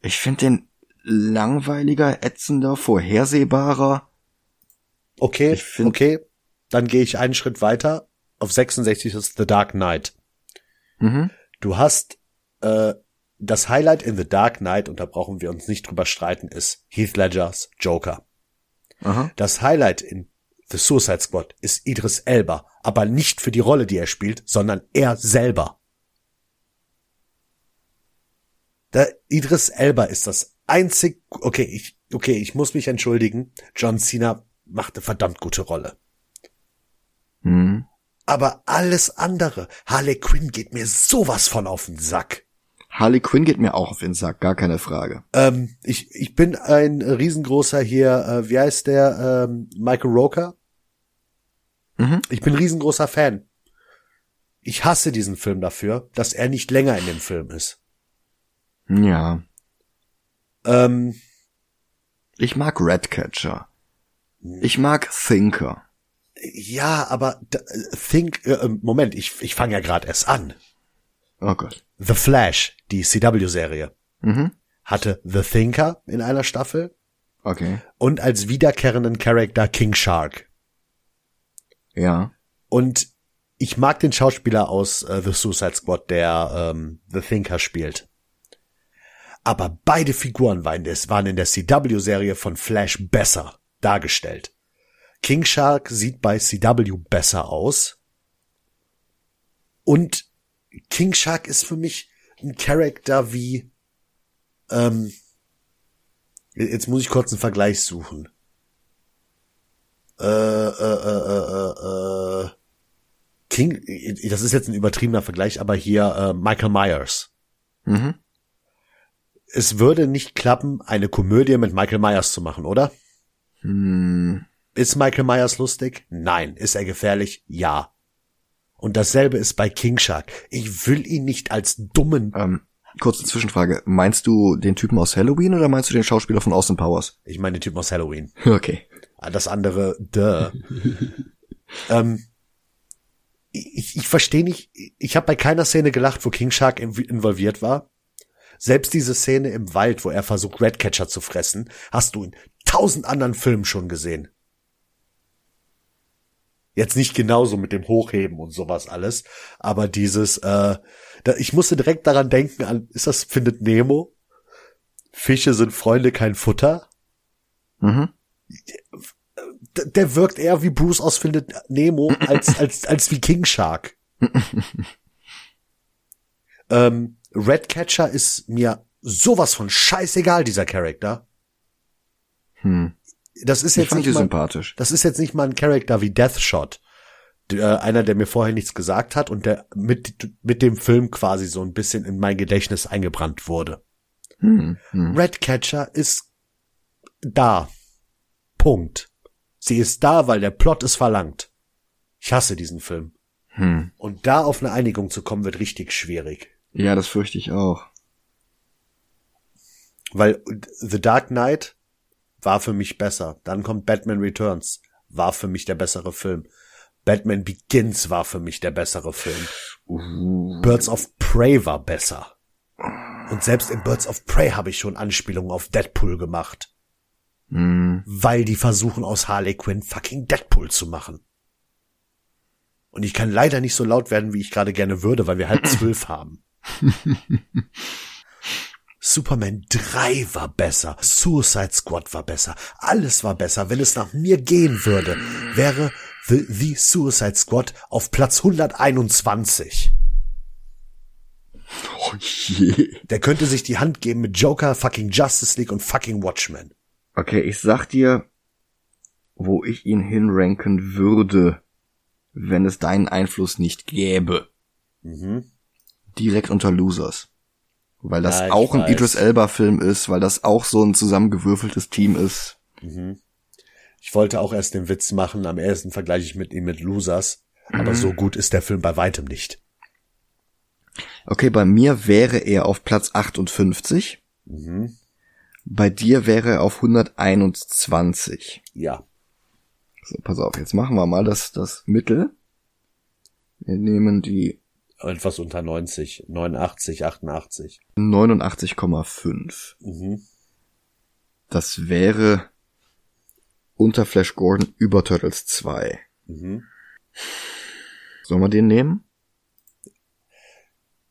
Ich finde den langweiliger, ätzender, vorhersehbarer. Okay, find, okay. Dann gehe ich einen Schritt weiter. Auf 66 ist The Dark Knight. Mhm. Du hast äh, das Highlight in The Dark Knight, und da brauchen wir uns nicht drüber streiten, ist Heath Ledgers Joker. Aha. Das Highlight in The Suicide Squad ist Idris Elba, aber nicht für die Rolle, die er spielt, sondern er selber. Der Idris Elba ist das einzig, okay, ich, okay, ich muss mich entschuldigen. John Cena macht eine verdammt gute Rolle. Mhm. Aber alles andere, Harley Quinn geht mir sowas von auf den Sack. Harley Quinn geht mir auch auf den Sack, gar keine Frage. Ähm, ich, ich bin ein riesengroßer hier, äh, wie heißt der, ähm, Michael Roker? Mhm. Ich bin riesengroßer Fan. Ich hasse diesen Film dafür, dass er nicht länger in dem Film ist. Ja. Ähm, ich mag Redcatcher. Ich mag Thinker. Ja, aber Think, äh, Moment, ich, ich fange ja gerade erst an. Oh Gott. The Flash, die CW-Serie, mhm. hatte The Thinker in einer Staffel. Okay. Und als wiederkehrenden Charakter King Shark. Ja. Und ich mag den Schauspieler aus äh, The Suicide Squad, der ähm, The Thinker spielt. Aber beide Figuren waren, waren in der CW-Serie von Flash besser dargestellt. King Shark sieht bei CW besser aus. Und King Shark ist für mich ein Charakter wie, ähm, jetzt muss ich kurz einen Vergleich suchen. Äh, äh, äh, äh, äh, King, das ist jetzt ein übertriebener Vergleich, aber hier äh, Michael Myers. Mhm. Es würde nicht klappen, eine Komödie mit Michael Myers zu machen, oder? Hm. Ist Michael Myers lustig? Nein. Ist er gefährlich? Ja. Und dasselbe ist bei King Shark. Ich will ihn nicht als dummen. Ähm, kurze Zwischenfrage. Meinst du den Typen aus Halloween oder meinst du den Schauspieler von Austin Powers? Ich meine den Typen aus Halloween. Okay. Ah, das andere, duh. ähm, ich, ich verstehe nicht, ich habe bei keiner Szene gelacht, wo King Shark involviert war. Selbst diese Szene im Wald, wo er versucht, Redcatcher zu fressen, hast du in tausend anderen Filmen schon gesehen. Jetzt nicht genauso mit dem Hochheben und sowas alles, aber dieses, äh, da, ich musste direkt daran denken an, ist das Findet Nemo? Fische sind Freunde, kein Futter? Mhm. Der, der wirkt eher wie Bruce aus Findet Nemo als, als, als wie King Shark. ähm, Redcatcher ist mir sowas von scheißegal, dieser Charakter. Hm das ist jetzt nicht mal, sympathisch. Das ist jetzt nicht mal ein Charakter wie Deathshot. Der, einer, der mir vorher nichts gesagt hat und der mit, mit dem Film quasi so ein bisschen in mein Gedächtnis eingebrannt wurde. Hm, hm. Redcatcher ist da. Punkt. Sie ist da, weil der Plot es verlangt. Ich hasse diesen Film. Hm. Und da auf eine Einigung zu kommen, wird richtig schwierig. Ja, das fürchte ich auch. Weil The Dark Knight war für mich besser. Dann kommt Batman Returns, war für mich der bessere Film. Batman Begins war für mich der bessere Film. Uh. Birds of Prey war besser. Und selbst in Birds of Prey habe ich schon Anspielungen auf Deadpool gemacht. Mm. Weil die versuchen aus Harley Quinn fucking Deadpool zu machen. Und ich kann leider nicht so laut werden, wie ich gerade gerne würde, weil wir halt zwölf haben. Superman 3 war besser, Suicide Squad war besser, alles war besser. Wenn es nach mir gehen würde, wäre The, The Suicide Squad auf Platz 121. Oh je. Der könnte sich die Hand geben mit Joker, fucking Justice League und fucking Watchmen. Okay, ich sag dir, wo ich ihn hinranken würde, wenn es deinen Einfluss nicht gäbe. Mhm. Direkt unter Losers weil das ja, auch ein weiß. Idris Elba Film ist, weil das auch so ein zusammengewürfeltes Team ist. Mhm. Ich wollte auch erst den Witz machen, am ersten vergleiche ich mit ihm mit Losers, mhm. aber so gut ist der Film bei weitem nicht. Okay, bei mir wäre er auf Platz 58. Mhm. Bei dir wäre er auf 121. Ja. So, pass auf, jetzt machen wir mal das, das Mittel. Wir nehmen die etwas unter 90, 89, 88. 89,5. Mhm. Das wäre unter Flash Gordon über Turtles 2. Mhm. Sollen wir den nehmen?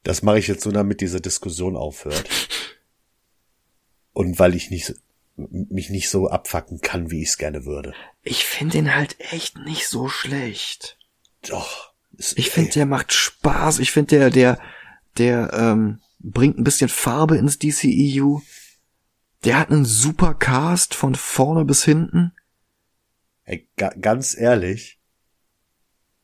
Das mache ich jetzt so, damit diese Diskussion aufhört. Und weil ich nicht, mich nicht so abfacken kann, wie ich es gerne würde. Ich finde ihn halt echt nicht so schlecht. Doch. Ich finde, der macht Spaß. Ich finde, der, der, der ähm, bringt ein bisschen Farbe ins DCEU. Der hat einen super Cast von vorne bis hinten. Ey, ga ganz ehrlich,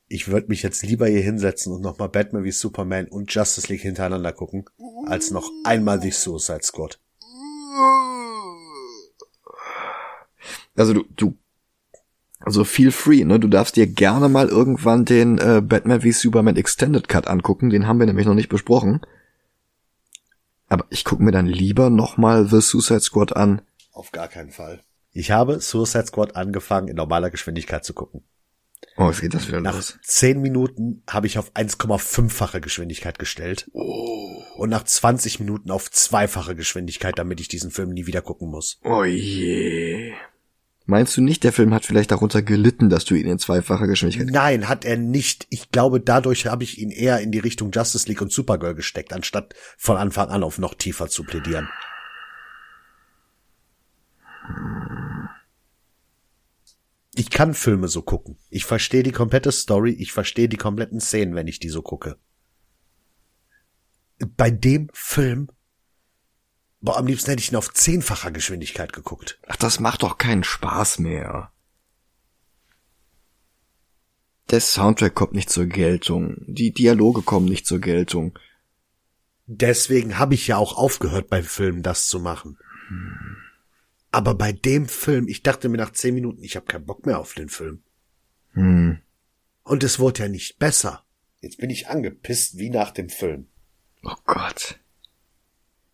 ich würde mich jetzt lieber hier hinsetzen und nochmal Batman wie Superman und Justice League hintereinander gucken, als noch einmal die Suicide Squad. Also du, du also feel free, ne? Du darfst dir gerne mal irgendwann den äh, Batman v Superman Extended Cut angucken. Den haben wir nämlich noch nicht besprochen. Aber ich gucke mir dann lieber nochmal The Suicide Squad an. Auf gar keinen Fall. Ich habe Suicide Squad angefangen, in normaler Geschwindigkeit zu gucken. Oh, was geht das wieder Nach los? zehn Minuten habe ich auf 1,5-fache Geschwindigkeit gestellt. Oh. Und nach 20 Minuten auf zweifache Geschwindigkeit, damit ich diesen Film nie wieder gucken muss. Oh je. Meinst du nicht, der Film hat vielleicht darunter gelitten, dass du ihn in zweifacher Geschwindigkeit... Nein, hat er nicht. Ich glaube, dadurch habe ich ihn eher in die Richtung Justice League und Supergirl gesteckt, anstatt von Anfang an auf noch tiefer zu plädieren. Ich kann Filme so gucken. Ich verstehe die komplette Story, ich verstehe die kompletten Szenen, wenn ich die so gucke. Bei dem Film, boah, am liebsten hätte ich ihn auf zehnfacher Geschwindigkeit geguckt. Ach, das macht doch keinen Spaß mehr. Der Soundtrack kommt nicht zur Geltung. Die Dialoge kommen nicht zur Geltung. Deswegen habe ich ja auch aufgehört bei Filmen das zu machen. Aber bei dem Film, ich dachte mir nach zehn Minuten, ich habe keinen Bock mehr auf den Film. Hm. Und es wurde ja nicht besser. Jetzt bin ich angepisst wie nach dem Film. Oh Gott.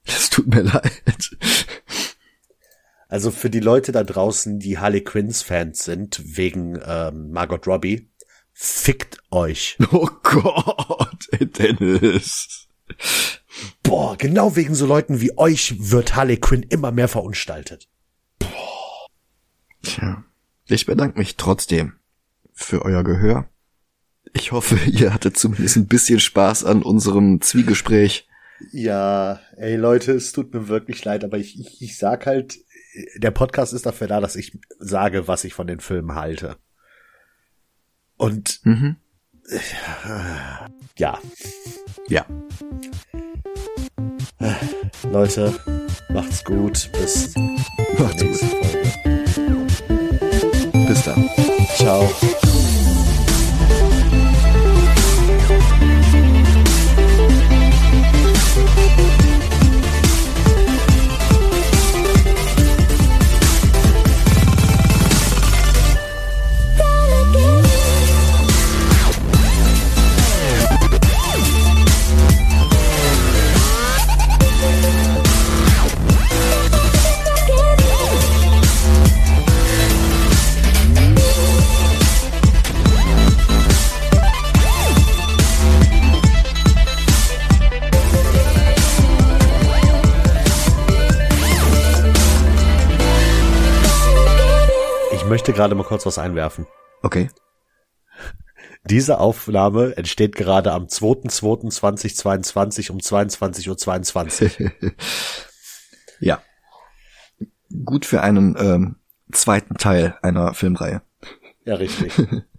Das tut mir leid. Also für die Leute da draußen, die Harley Quinns Fans sind, wegen ähm, Margot Robbie, fickt euch. Oh Gott, ey Dennis. Boah, genau wegen so Leuten wie euch wird Harley Quinn immer mehr verunstaltet. Tja, ich bedanke mich trotzdem für euer Gehör. Ich hoffe, ihr hattet zumindest ein bisschen Spaß an unserem Zwiegespräch. Ja, ey Leute, es tut mir wirklich leid, aber ich, ich, ich sag halt, der Podcast ist dafür da, dass ich sage, was ich von den Filmen halte. Und Mhm. ja, Ja. Leute, macht's gut. Bis Macht's zur nächsten gut. Folge. Bis dann. Ciao. Möchte gerade mal kurz was einwerfen. Okay. Diese Aufnahme entsteht gerade am 2.2.2022 um 22.22 Uhr. ja. Gut für einen ähm, zweiten Teil einer Filmreihe. Ja, richtig.